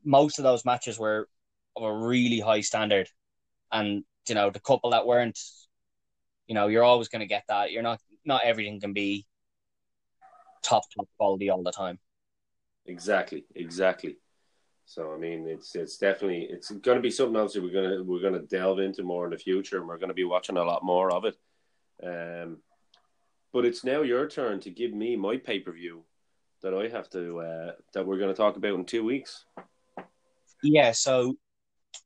Most of those matches were of a really high standard, and you know the couple that weren't, you know, you're always going to get that. You're not not everything can be top top quality all the time.
Exactly, exactly. So I mean, it's it's definitely it's going to be something else that we're gonna we're gonna delve into more in the future, and we're going to be watching a lot more of it. Um, but it's now your turn to give me my pay per view that I have to uh, that we're going to talk about in two weeks.
Yeah, so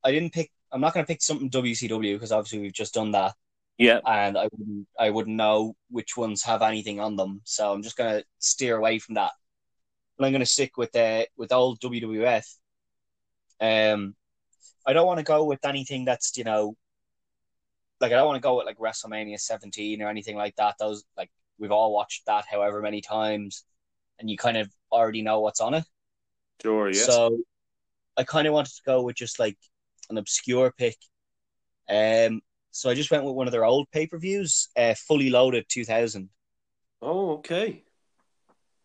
I didn't pick. I'm not going to pick something WCW because obviously we've just done that,
Yeah,
and I wouldn't. I wouldn't know which ones have anything on them. So I'm just going to steer away from that. But I'm going to stick with the with old WWF. Um, I don't want to go with anything that's you know, like I don't want to go with like WrestleMania 17 or anything like that. Those like we've all watched that however many times, and you kind of already know what's on it.
sure. Yeah,
So I kind of wanted to go with just like an obscure pick. Um, so I just went with one of their old pay per views, uh, Fully Loaded 2000.
oh, okay.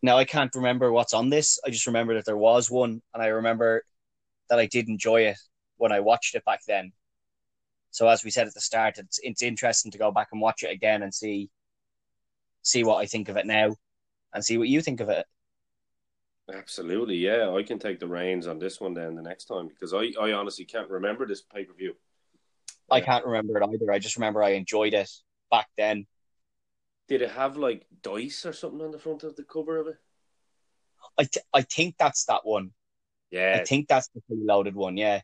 Now I can't remember what's on this. I just remember that there was one, and I remember that I did enjoy it when I watched it back then. So as we said at the start, it's it's interesting to go back and watch it again and see see what I think of it now, and see what you think of it.
Absolutely, yeah. I can take the reins on this one then the next time because I, I honestly can't remember this pay per view.
I can't remember it either. I just remember I enjoyed it back then.
Did it have like dice or something on the front of the cover of it?
I th- I think that's that one.
Yeah,
I think that's the fully loaded one, yeah.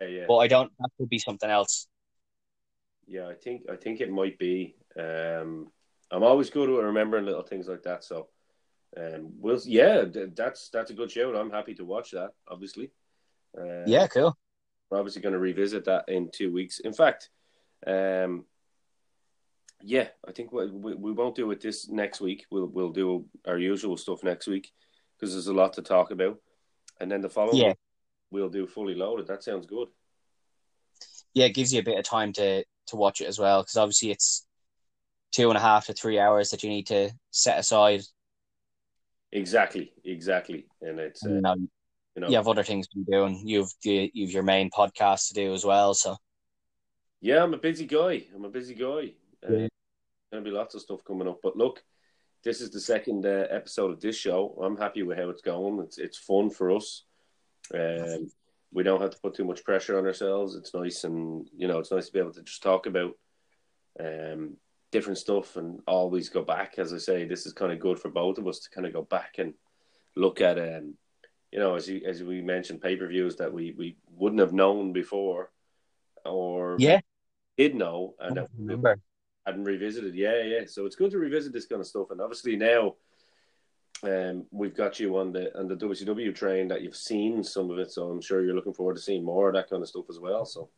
yeah, yeah.
But I don't. That could be something else.
Yeah, I think I think it might be. Um, I'm always good at remembering little things like that. So, um, we'll yeah, that's that's a good show. I'm happy to watch that. Obviously, uh,
Yeah, cool.
we're obviously going to revisit that in two weeks. In fact, um, yeah, I think we, we we won't do it this next week. We'll we'll do our usual stuff next week because there's a lot to talk about, and then the following
Yeah.
week, we'll do fully loaded. That sounds good.
Yeah, it gives you a bit of time to to watch it as well because obviously it's two and a half to three hours that you need to set aside.
Exactly, exactly, and it's uh,
you know,
you know
you have other things to be doing. You've you've your main podcast to do as well. So
Yeah, I'm a busy guy. I'm a busy guy. Uh,
Yeah.
There'll be lots of stuff coming up. But look, this is the second uh, episode of this show. I'm happy with how it's going. It's it's fun for us. Um, we don't have to put too much pressure on ourselves. It's nice, and you know, it's nice to be able to just talk about um, different stuff and always go back. As I say, this is kind of good for both of us to kind of go back and look at, um, you know, as you, as we mentioned, pay per views that we we wouldn't have known before, or
yeah,
did know and
remember.
hadn't revisited. Yeah, yeah. So it's good to revisit this kind of stuff. And obviously now, um, we've got you on the on the WCW train that you've seen some of it. So I'm sure you're looking forward to seeing more of that kind of stuff as well. So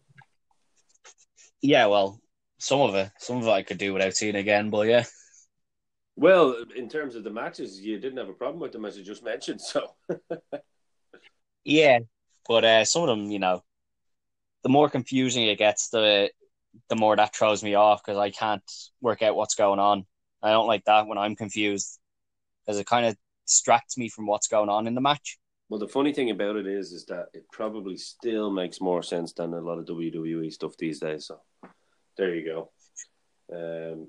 Yeah, well, some of it, some of it I could do without seeing again. But yeah.
Well, in terms of the matches, you didn't have a problem with them as you just mentioned. So.
yeah, but uh, some of them, you know, the more confusing it gets, the the more that throws me off because I can't work out what's going on. I don't like that when I'm confused because it kind of distracts me from what's going on in the match.
Well, the funny thing about it is, is that it probably still makes more sense than a lot of WWE stuff these days. So, there you go. Um,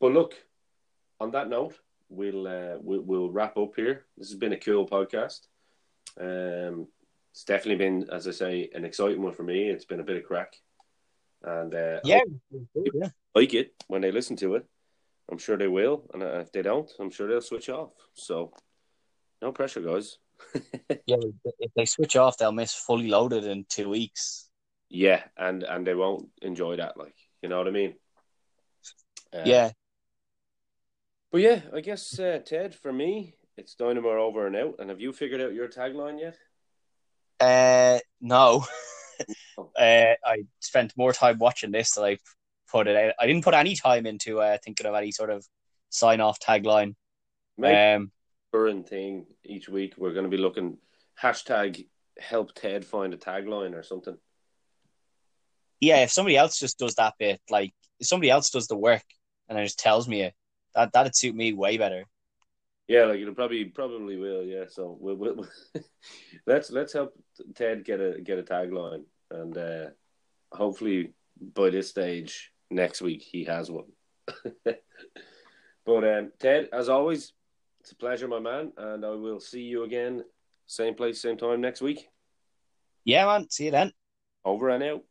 but look, on that note, we'll, uh, we'll we'll wrap up here. This has been a cool podcast. Um, it's definitely been, as I say, an exciting one for me. It's been a bit of crack, and uh,
yeah, yeah,
like it when they listen to it. I'm sure they will, and uh, if they don't, I'm sure they'll switch off. So, no pressure, guys.
yeah, if they switch off, they'll miss fully loaded in two weeks.
Yeah, and and they won't enjoy that. Like, you know what I mean?
Uh, yeah.
But yeah, I guess uh, Ted, for me, it's Dynamo over and out. And have you figured out your tagline yet?
Uh, no. uh, I spent more time watching this than I put it out. I didn't put any time into uh, thinking of any sort of sign off tagline.
Maybe um, current thing each week. We're going to be looking hashtag help Ted find a tagline or something.
Yeah, if somebody else just does that bit, like if somebody else does the work and then just tells me it, that that'd suit me way better.
Yeah, like it'll probably probably will. Yeah, so we'll, we'll let's let's help Ted get a get a tagline, and uh, hopefully by this stage next week he has one. but um, Ted, as always, it's a pleasure, my man, and I will see you again, same place, same time next week.
Yeah, man. See you then.
Over and out.